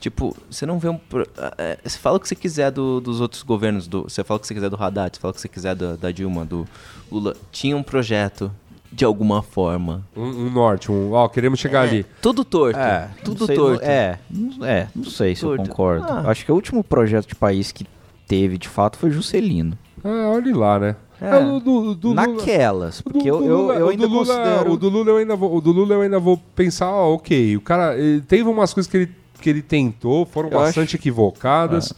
tipo, você não vê um. pro- é, você fala o que você quiser do- dos outros governos, do, você fala o que você quiser do Haddad, você fala o que você quiser da, da Dilma, do Lula. Tinha um projeto, de alguma forma. Um, um norte, um, ó, queremos chegar É, ali. Tudo torto. É, tudo sei, torto. É, não- é, não sei se eu Torto. concordo. Ah. Acho que o último projeto de país que teve, de fato, foi Juscelino. Ah, olha lá, né? É. É, o do, do, Naquelas, O do- porque eu, do eu, Lula- eu ainda Lula- considero... O do Lula eu ainda vou, o do Lula eu ainda vou pensar, ó, ok, o cara ele, teve umas coisas que ele, que ele tentou, foram Eu bastante equivocadas.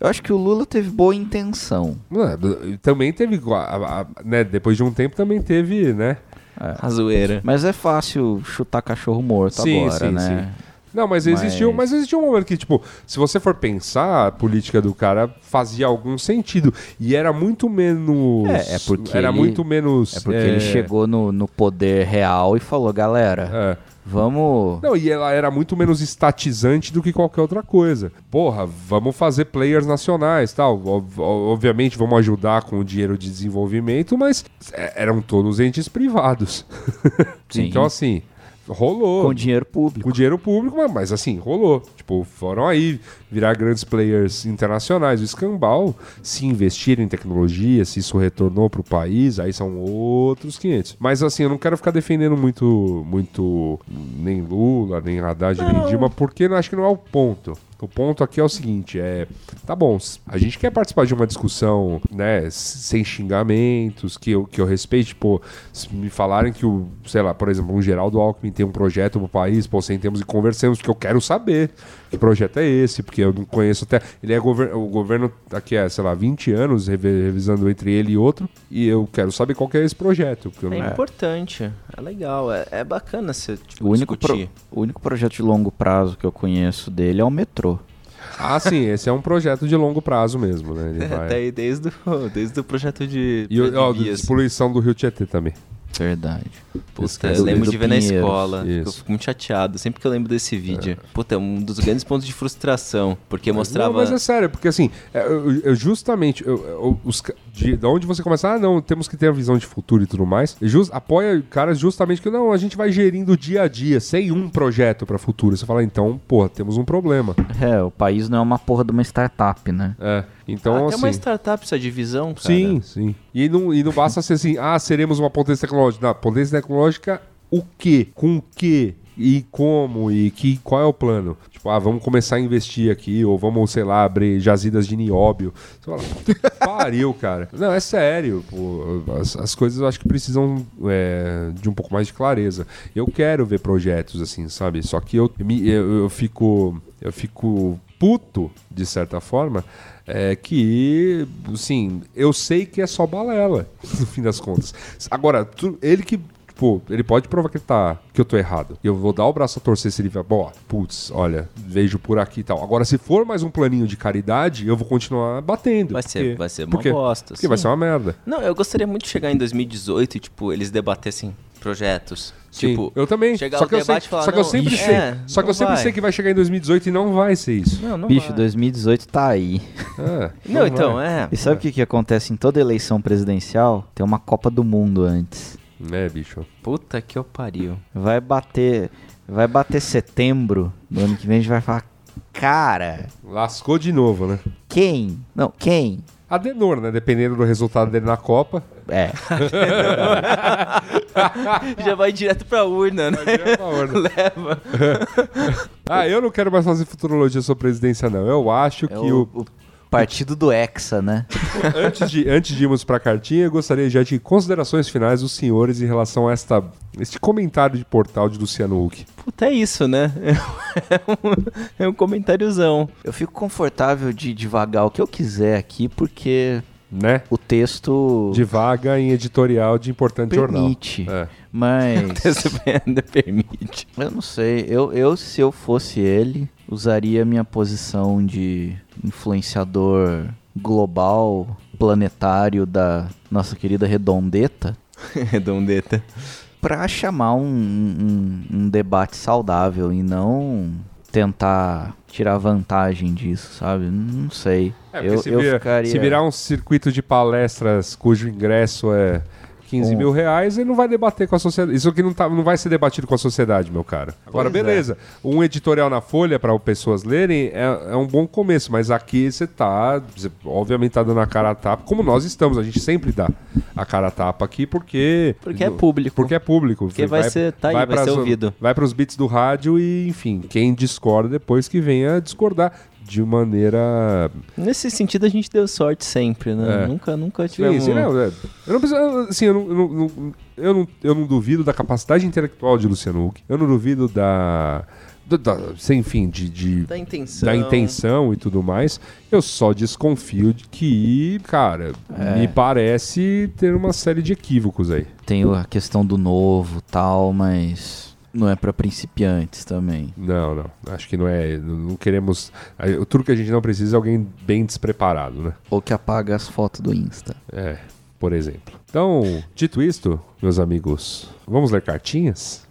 Eu acho que o Lula teve boa intenção. É, também teve, a- a- né, depois de um tempo também teve, né? A zoeira. Mas é fácil chutar cachorro morto Sim, agora, sim, né? Não, mas existiu, mas... Existiu um momento que, tipo, se você for pensar, a política do cara fazia algum sentido. E era muito menos. É, é porque Era ele- muito menos. É porque ele chegou no, no poder real e falou, galera, É. vamos... Não, e ela era muito menos estatizante do que qualquer outra coisa. Porra, vamos fazer players nacionais tal. Ob- Obviamente vamos ajudar com o dinheiro de desenvolvimento, mas é, eram todos entes privados. Sim. então, assim, rolou. Com dinheiro público. com dinheiro público, mas, mas assim, rolou. Tipo, foram aí virar grandes players internacionais. O escambau, se investir em tecnologia, se isso retornou pro país, aí são outros 500. Mas assim, eu não quero ficar defendendo muito, muito nem Lula, nem Haddad, nem Dilma, porque eu acho que não é o ponto. O ponto aqui é o seguinte, é, tá bom, a gente quer participar de uma discussão, né, sem xingamentos, que eu, que eu respeite, pô, se me falarem que o, sei lá, por exemplo, um Geraldo Alckmin tem um projeto pro país, pô, sentemos e conversemos, porque eu quero saber que projeto é esse, porque eu não conheço até, ele é gover o governo aqui é, sei lá, 20 anos revi- revisando entre ele e outro, e eu quero saber qual que é esse projeto, porque eu É importante, é legal, é, é bacana você tipo, O único, pro- discutir. o único projeto de longo prazo que eu conheço dele é o metrô. Ah, sim, esse é um projeto de longo prazo mesmo, né, ele vai... Até aí desde o, desde o projeto de. E o- ó, Dias. poluição do Rio Tietê também. Verdade. Puta, eu lembro de ver na Pinheiros. escola. que Eu fico muito chateado. Sempre que eu lembro desse vídeo. Puta, é um dos grandes pontos de frustração. Porque mostrava. Não, mas é sério, porque assim, é, eu, eu justamente, eu- eu- os, de, da onde você começa, ah, não, temos que ter a visão de futuro e tudo mais, jus- apoia caras justamente que, não, a gente vai gerindo o dia a dia, sem um projeto para futuro. Você fala, então, porra, temos um problema. É, o país não é uma porra de uma startup, né? É, então, Até assim... uma startup precisa de visão, cara. Sim, sim. E não, e não basta ser assim, ah, seremos uma potência tecnológica. Não, potência tecnológica, o quê? Com o quê? E como? E que, qual é o plano? Tipo, ah, vamos começar a investir aqui, ou vamos, sei lá, abrir jazidas de nióbio. Você fala, "Puta que pariu, cara. Não, é sério. pô, as, as coisas eu acho que precisam é, de um pouco mais de clareza. Eu quero ver projetos assim, sabe? Só que eu, me- eu, eu fico. Eu fico puto, de certa forma, é que, assim, eu sei que é só balela, no fim das contas. Agora, tu- ele que, pô, ele pode provar que, ele tá, que eu tô errado. Eu vou dar o braço a torcer se ele falar, bom, putz, olha, vejo por aqui e tal. Agora, se for mais um planinho de caridade, eu vou continuar batendo. Vai ser, porque- vai ser uma porque- bosta. Porque vai sim. ser uma merda. Não, eu gostaria muito de chegar em 2018 e, tipo, eles debatessem projetos. Sim, Tipo, eu também. chegar Só que eu sei, debate e falar, só que eu não, sempre ixi, sei, é, só que não eu sempre vai. sei que vai chegar em 2018 e não vai ser isso. não, não Bicho, vai. 2018 tá aí. É, Não, então, vai. é. E sabe o que, que acontece em toda eleição presidencial? Tem uma Copa do Mundo antes. É, bicho. Puta que eu pariu. Vai bater. Vai bater setembro do ano que vem, a gente vai falar. Cara, Lascou de novo, né? quem? Não, quem? Adenor, né? Dependendo do resultado dele na Copa. É. Já vai direto pra urna, né? é uma ordem. Leva. ah, eu não quero mais fazer futurologia sobre presidência, não. Eu acho É que o, o partido do Hexa, né? antes, de, antes de irmos pra cartinha, eu gostaria já de considerações finais dos senhores em relação a esta, este comentário de portal de Luciano Huck. Puta, é isso, né? É um, é um comentáriozão. Eu fico confortável de divagar o que eu quiser aqui, porque Né? o texto De vaga em editorial de importante permite. jornal. É. Mas. Essa ainda permite. Eu não sei. Eu, eu, se eu fosse ele, usaria minha posição de influenciador global, planetário da nossa querida Redondeta Redondeta. pra chamar um, um, um debate saudável e não tentar tirar vantagem disso, sabe? Não sei. É, porque eu, se, eu ficaria... se virar um circuito de palestras cujo ingresso é 15 Um- mil reais, ele não vai debater com a sociedade. Isso aqui não, tá, não vai ser debatido com a sociedade, meu cara. Agora, Pois é. beleza. Um editorial na Folha para pessoas lerem é, é um bom começo, mas aqui você tá, você obviamente tá dando a cara a tapa, como nós estamos. A gente sempre dá a cara a tapa aqui porque. Porque é público. Porque é público. Porque vai ser- tá aí, vai pras- ser ouvido. Vai para os bits do rádio e, enfim, quem discorda depois que venha discordar de maneira Nesse sentido, a gente deu sorte sempre, né? É. Nunca, nunca Sim, tivemos... sim, não, é. Eu não preciso, eu- assim, eu não, eu não- eu não, eu não duvido da capacidade intelectual de Luciano Huck. Eu não duvido da, da, da- sem fim, de, de- Da intenção. da intenção e tudo mais. Eu só desconfio de que, cara, É. me parece ter uma série de equívocos aí. Tem a questão do novo tal, mas não é pra principiantes também. Não, não. Acho que não é. Não queremos. Tudo que a gente não precisa é alguém bem despreparado, né? Ou que apaga as fotos do Insta. É, por exemplo. Então, dito isto, meus amigos, vamos ler cartinhas?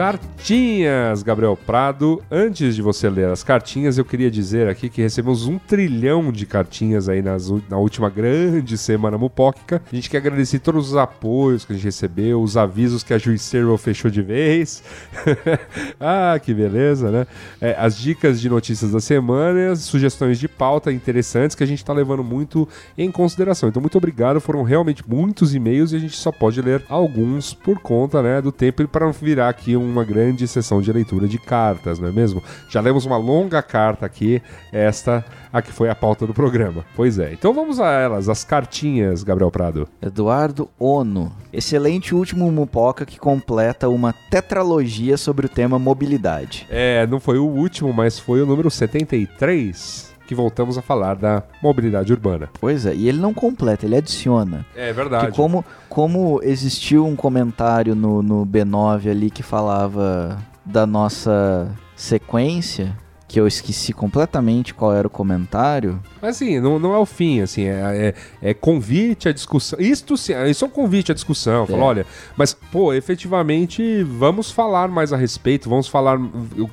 Cartinhas, Gabriel Prado. Antes de você ler as cartinhas, eu queria dizer aqui que recebemos um trilhão de cartinhas aí nas na última grande semana mupóquica. A gente quer agradecer todos os apoios que a gente recebeu, os avisos que a Juiceiro fechou de vez. ah, que beleza, né? É, as dicas de notícias da semana sugestões de pauta interessantes que a gente tá levando muito em consideração. Então, muito obrigado. Foram realmente muitos e-mails e a gente só pode ler alguns por conta né, do tempo e para não virar aqui uma grande sessão de leitura de cartas, não é mesmo? Já lemos uma longa carta aqui, esta a que foi a pauta do programa. Pois é. Então vamos a elas, as cartinhas, Gabriel Prado. Eduardo Ono. Excelente último Mupoca que completa uma tetralogia sobre o tema mobilidade. É, não foi o último, mas foi o número 73 que voltamos a falar da mobilidade urbana. Pois é, e ele não completa, ele adiciona. É Que verdade. como, como existiu um comentário no, no B9 ali que falava da nossa sequência, que eu esqueci completamente qual era o comentário. Mas assim, não, não é o fim, assim, é, é, é convite à discussão. Isto, sim, isso é um convite à discussão. Fala, É. olha, mas, pô, efetivamente, vamos falar mais a respeito, vamos falar. eu-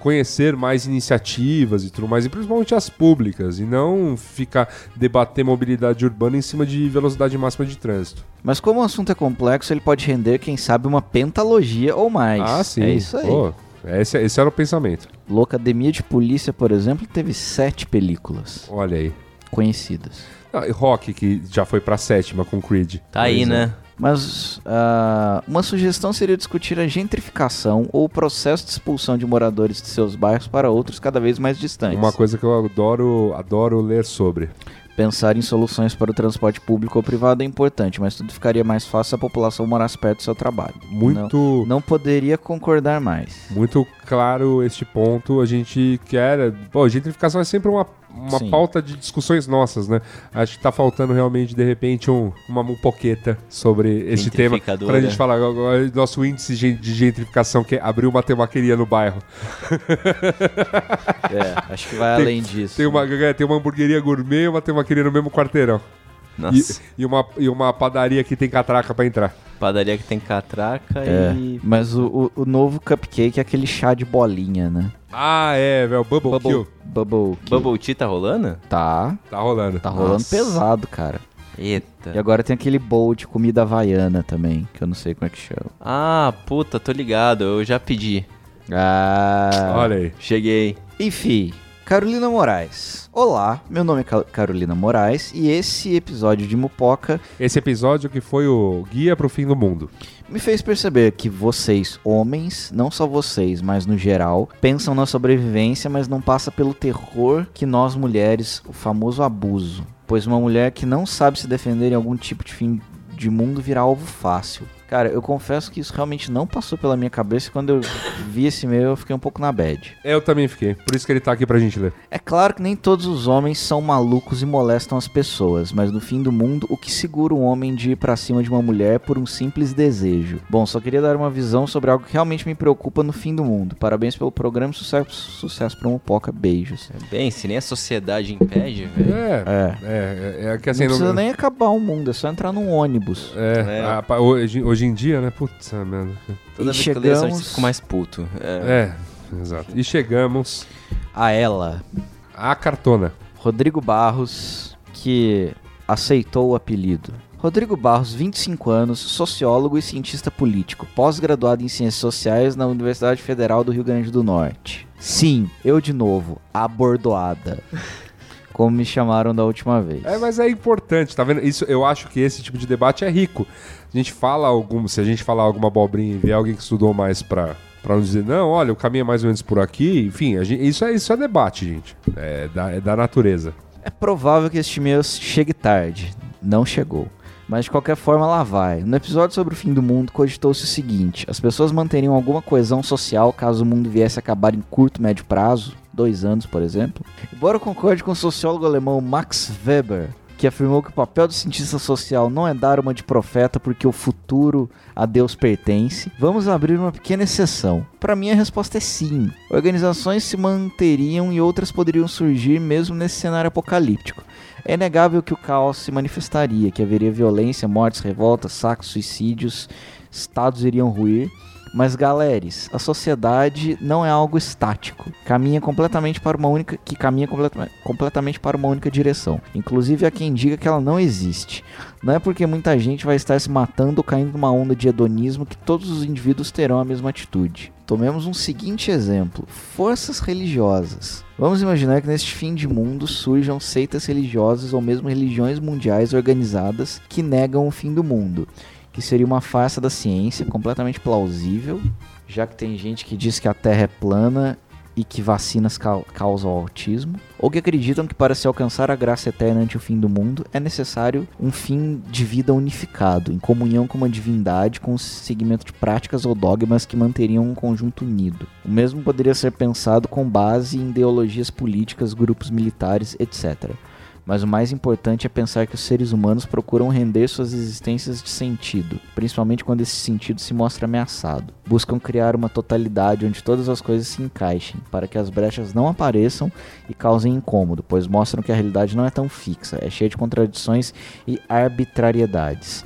Conhecer mais iniciativas e tudo mais, e principalmente as públicas, e não ficar debater mobilidade urbana em cima de velocidade máxima de trânsito. Mas como o assunto é complexo, ele pode render, quem sabe, uma pentalogia ou mais. ah, sim. É isso aí. Pô, esse, esse era o pensamento. Locademia de Polícia, por exemplo, teve sete películas Olha aí. conhecidas. Ah, e Rock, que já foi pra sétima com Creed. Tá aí, Pois é. né? Mas ah, uma sugestão seria discutir a gentrificação ou o processo de expulsão de moradores de seus bairros para outros cada vez mais distantes. Uma coisa que eu adoro, adoro ler sobre. Pensar em soluções para o transporte público ou privado é importante, mas tudo ficaria mais fácil se a população morasse perto do seu trabalho. Muito. Não, não poderia concordar mais. Muito claro este ponto. A gente quer. Pô, gentrificação é sempre uma uma Sim. pauta de discussões nossas, né? Acho que tá faltando realmente, de repente, um, uma mupoqueta sobre esse tema. Quando a gente fala, agora, nosso índice de gentrificação, que é abrir uma temaqueria no bairro. É, acho que vai Tem- além disso. Tem uma, tem uma hamburgueria gourmet e uma temaqueria no mesmo quarteirão. E, Nossa, e uma, e uma padaria que tem catraca pra entrar. Padaria que tem catraca É, e... mas o, o, o novo cupcake é aquele chá de bolinha, né? Ah, é, velho. Bubble, Bubble, Kill. Bubble, Kill. Bubble Tea tá rolando? Tá, Tá rolando. tá rolando Nossa. pesado, cara. Eita. E agora tem aquele bowl de comida havaiana também, que eu não sei como é que chama. Ah, puta, tô ligado, eu já pedi. Ah, Olha aí. Cheguei. Enfim, Carolina Moraes. Olá, meu nome é Ca- Carolina Moraes e esse episódio de Mupoca Esse episódio que foi o Guia pro Fim do Mundo. me fez perceber que vocês, homens, não só vocês, mas no geral, pensam na sobrevivência, mas não passa pelo terror que nós mulheres, o famoso abuso. Pois uma mulher que não sabe se defender em algum tipo de fim de mundo virá alvo fácil. Cara, eu confesso que isso realmente não passou pela minha cabeça e quando eu vi esse e-mail eu fiquei um pouco na bad. Eu também fiquei. Por isso que ele tá aqui pra gente ler. É claro que nem todos os homens são malucos e molestam as pessoas, mas no fim do mundo, o que segura um homem de ir pra cima de uma mulher por um simples desejo? Bom, só queria dar uma visão sobre algo que realmente me preocupa no fim do mundo. Parabéns pelo programa, sucesso, sucesso pra Mupoca, beijos. Bem, se nem a sociedade impede, velho. É, É. é, é, é que assim... não precisa não- nem acabar o mundo, é só entrar num ônibus. É, É. a- pa- hoje, hoje em dia, né? Putz, merda. Toda E vez que eu leio essa chegamos- eu fico mais puto. É. É, exato. E chegamos A ela, à cartona. Rodrigo Barros, que aceitou o apelido. Rodrigo Barros, 25 anos, sociólogo e cientista político, pós-graduado em Ciências Sociais na Universidade Federal do Rio Grande do Norte. Sim, eu de novo, abordoada. Como me chamaram da última vez. É, mas é importante, tá vendo? Isso, eu acho que esse tipo de debate é rico. A gente fala algum, se a gente falar alguma abobrinha e vier alguém que estudou mais pra, pra nos dizer, não, olha, o caminho é mais ou menos por aqui, enfim, gente- isso, é, isso é debate, gente. É da, é da natureza. É provável que este e-mail chegue tarde. Não chegou. Mas de qualquer forma, lá vai. No episódio sobre o fim do mundo, cogitou-se o seguinte: as pessoas manteriam alguma coesão social caso o mundo viesse a acabar em curto, médio prazo, dois anos, por exemplo. Embora eu concorde com o sociólogo alemão Max Weber, que afirmou que o papel do cientista social não é dar uma de profeta porque o futuro a Deus pertence, vamos abrir uma pequena exceção. Para mim, a resposta é sim. Organizações se manteriam e outras poderiam surgir mesmo nesse cenário apocalíptico. É inegável que o caos se manifestaria, que haveria violência, mortes, revoltas, saques, suicídios, estados iriam ruir. Mas galeres, a sociedade não é algo estático. Caminha completamente para uma única que caminha completa- completamente para uma única direção. Inclusive há quem diga que ela não existe. Não é porque muita gente vai estar se matando ou caindo numa onda de hedonismo que todos os indivíduos terão a mesma atitude. Tomemos um seguinte exemplo: forças religiosas. Vamos imaginar que neste fim de mundo surjam seitas religiosas ou mesmo religiões mundiais organizadas que negam o fim do mundo, que seria uma farsa da ciência completamente plausível, já que tem gente que diz que a Terra é plana e que vacinas cau- causam autismo, ou que acreditam que para se alcançar a graça eterna ante o fim do mundo é necessário um fim de vida unificado, em comunhão com uma divindade, com o seguimento de práticas ou dogmas que manteriam um conjunto unido. O mesmo poderia ser pensado com base em ideologias políticas, grupos militares, etc. Mas o mais importante é pensar que os seres humanos procuram render suas existências de sentido, principalmente quando esse sentido se mostra ameaçado. Buscam criar uma totalidade onde todas as coisas se encaixem, para que as brechas não apareçam e causem incômodo, pois mostram que a realidade não é tão fixa, é cheia de contradições e arbitrariedades.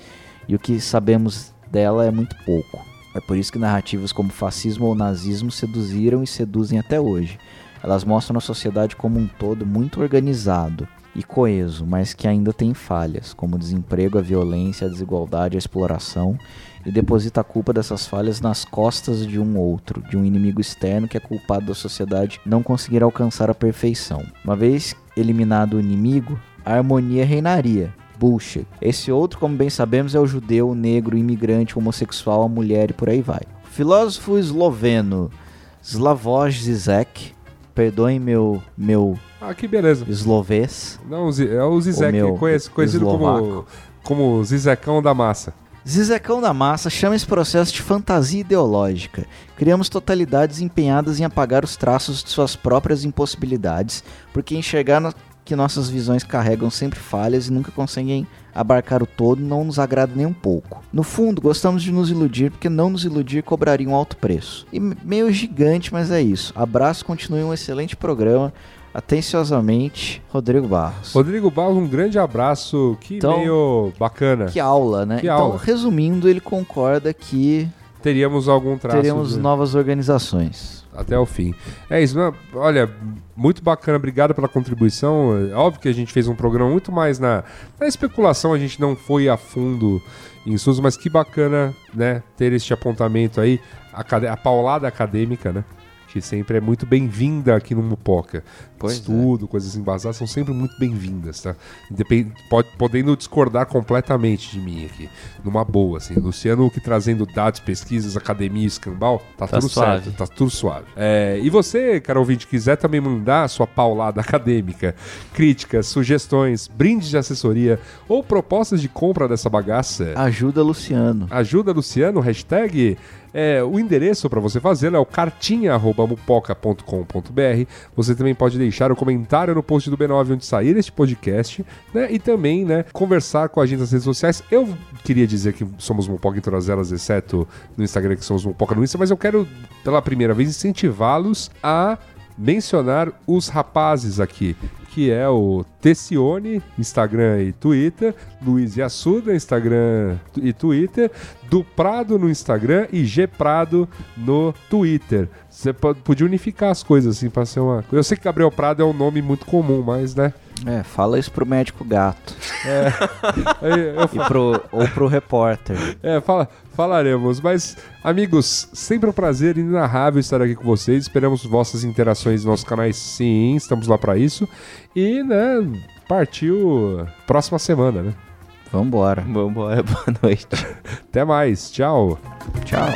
E o que sabemos dela é muito pouco. É por isso que narrativas como fascismo ou nazismo seduziram e seduzem até hoje. Elas mostram a sociedade como um todo muito organizado e coeso, mas que ainda tem falhas, como o desemprego, a violência, a desigualdade, a exploração, e deposita a culpa dessas falhas nas costas de um outro, de um inimigo externo que é culpado da sociedade não conseguir alcançar a perfeição. Uma vez eliminado o inimigo, a harmonia reinaria. Bullshit. Esse outro, como bem sabemos, é o judeu, o negro, o imigrante, o homossexual, a mulher e por aí vai. O filósofo esloveno Slavoj Zizek, perdoem meu meu Ah, que beleza. eslovês, Não, o Zi- é o Zizek, meu conhece- conhecido como, eslovaco. como Zizecão da massa. Zizecão da Massa chama esse processo de fantasia ideológica. Criamos totalidades empenhadas em apagar os traços de suas próprias impossibilidades, porque enxergar no- que nossas visões carregam sempre falhas e nunca conseguem abarcar o todo não nos agrada nem um pouco. No fundo, gostamos de nos iludir, porque não nos iludir cobraria um alto preço. E me- meio gigante, mas é isso. Abraço, continue um excelente programa. Atenciosamente, Rodrigo Barros. Rodrigo Barros, um grande abraço. Que Então- meio bacana. Que aula, né? Que então, aula. resumindo, ele concorda que Teríamos algum traço teremos de- novas organizações. até o fim. É isso, né? olha, muito bacana, obrigado pela contribuição. É óbvio que a gente fez um programa muito mais na, na especulação, a gente não foi a fundo em estudos, mas que bacana, né, ter este apontamento aí, acad- a paulada acadêmica, né? Que sempre é muito bem-vinda aqui no Mupoca. Pois é. Estudo, coisas embasadas são sempre muito bem-vindas, tá? Independ... Pode, podendo discordar completamente de mim aqui, numa boa, assim. Luciano que trazendo dados, pesquisas, academia, escambau, tá, Tá tudo suave. certo, tá tudo suave. É, e você, cara ouvinte, quiser também mandar a sua paulada acadêmica, críticas, sugestões, brindes de assessoria ou propostas de compra dessa bagaça, Ajuda Luciano. Ajuda Luciano, hashtag. É, o endereço para você fazê-lo é o cartinha.mupoca.com.br. Você também pode deixar o comentário no post do B9 onde sair este podcast, né? E também, né, conversar com a gente nas redes sociais. Eu queria dizer que somos Mupoca em todas elas, exceto no Instagram que somos Mupoca no Insta, mas eu quero, pela primeira vez, incentivá-los a mencionar os rapazes aqui, que é o Tessione, Instagram e Twitter, Luiz Yassuda, Instagram e Twitter, do Prado no Instagram e G Prado no Twitter. Você po- podia unificar as coisas assim para ser uma. Eu sei que Gabriel Prado é um nome muito comum, mas né. É, fala isso pro médico gato. Aí eu E pro, ou pro repórter. É, fala, falaremos. Mas, amigos, sempre um prazer inenarrável estar aqui com vocês. Esperamos vossas interações nos nossos canais, sim, estamos lá pra isso. E, né, partiu próxima semana, né? Vambora. Vambora, boa noite. Até mais, tchau. Tchau.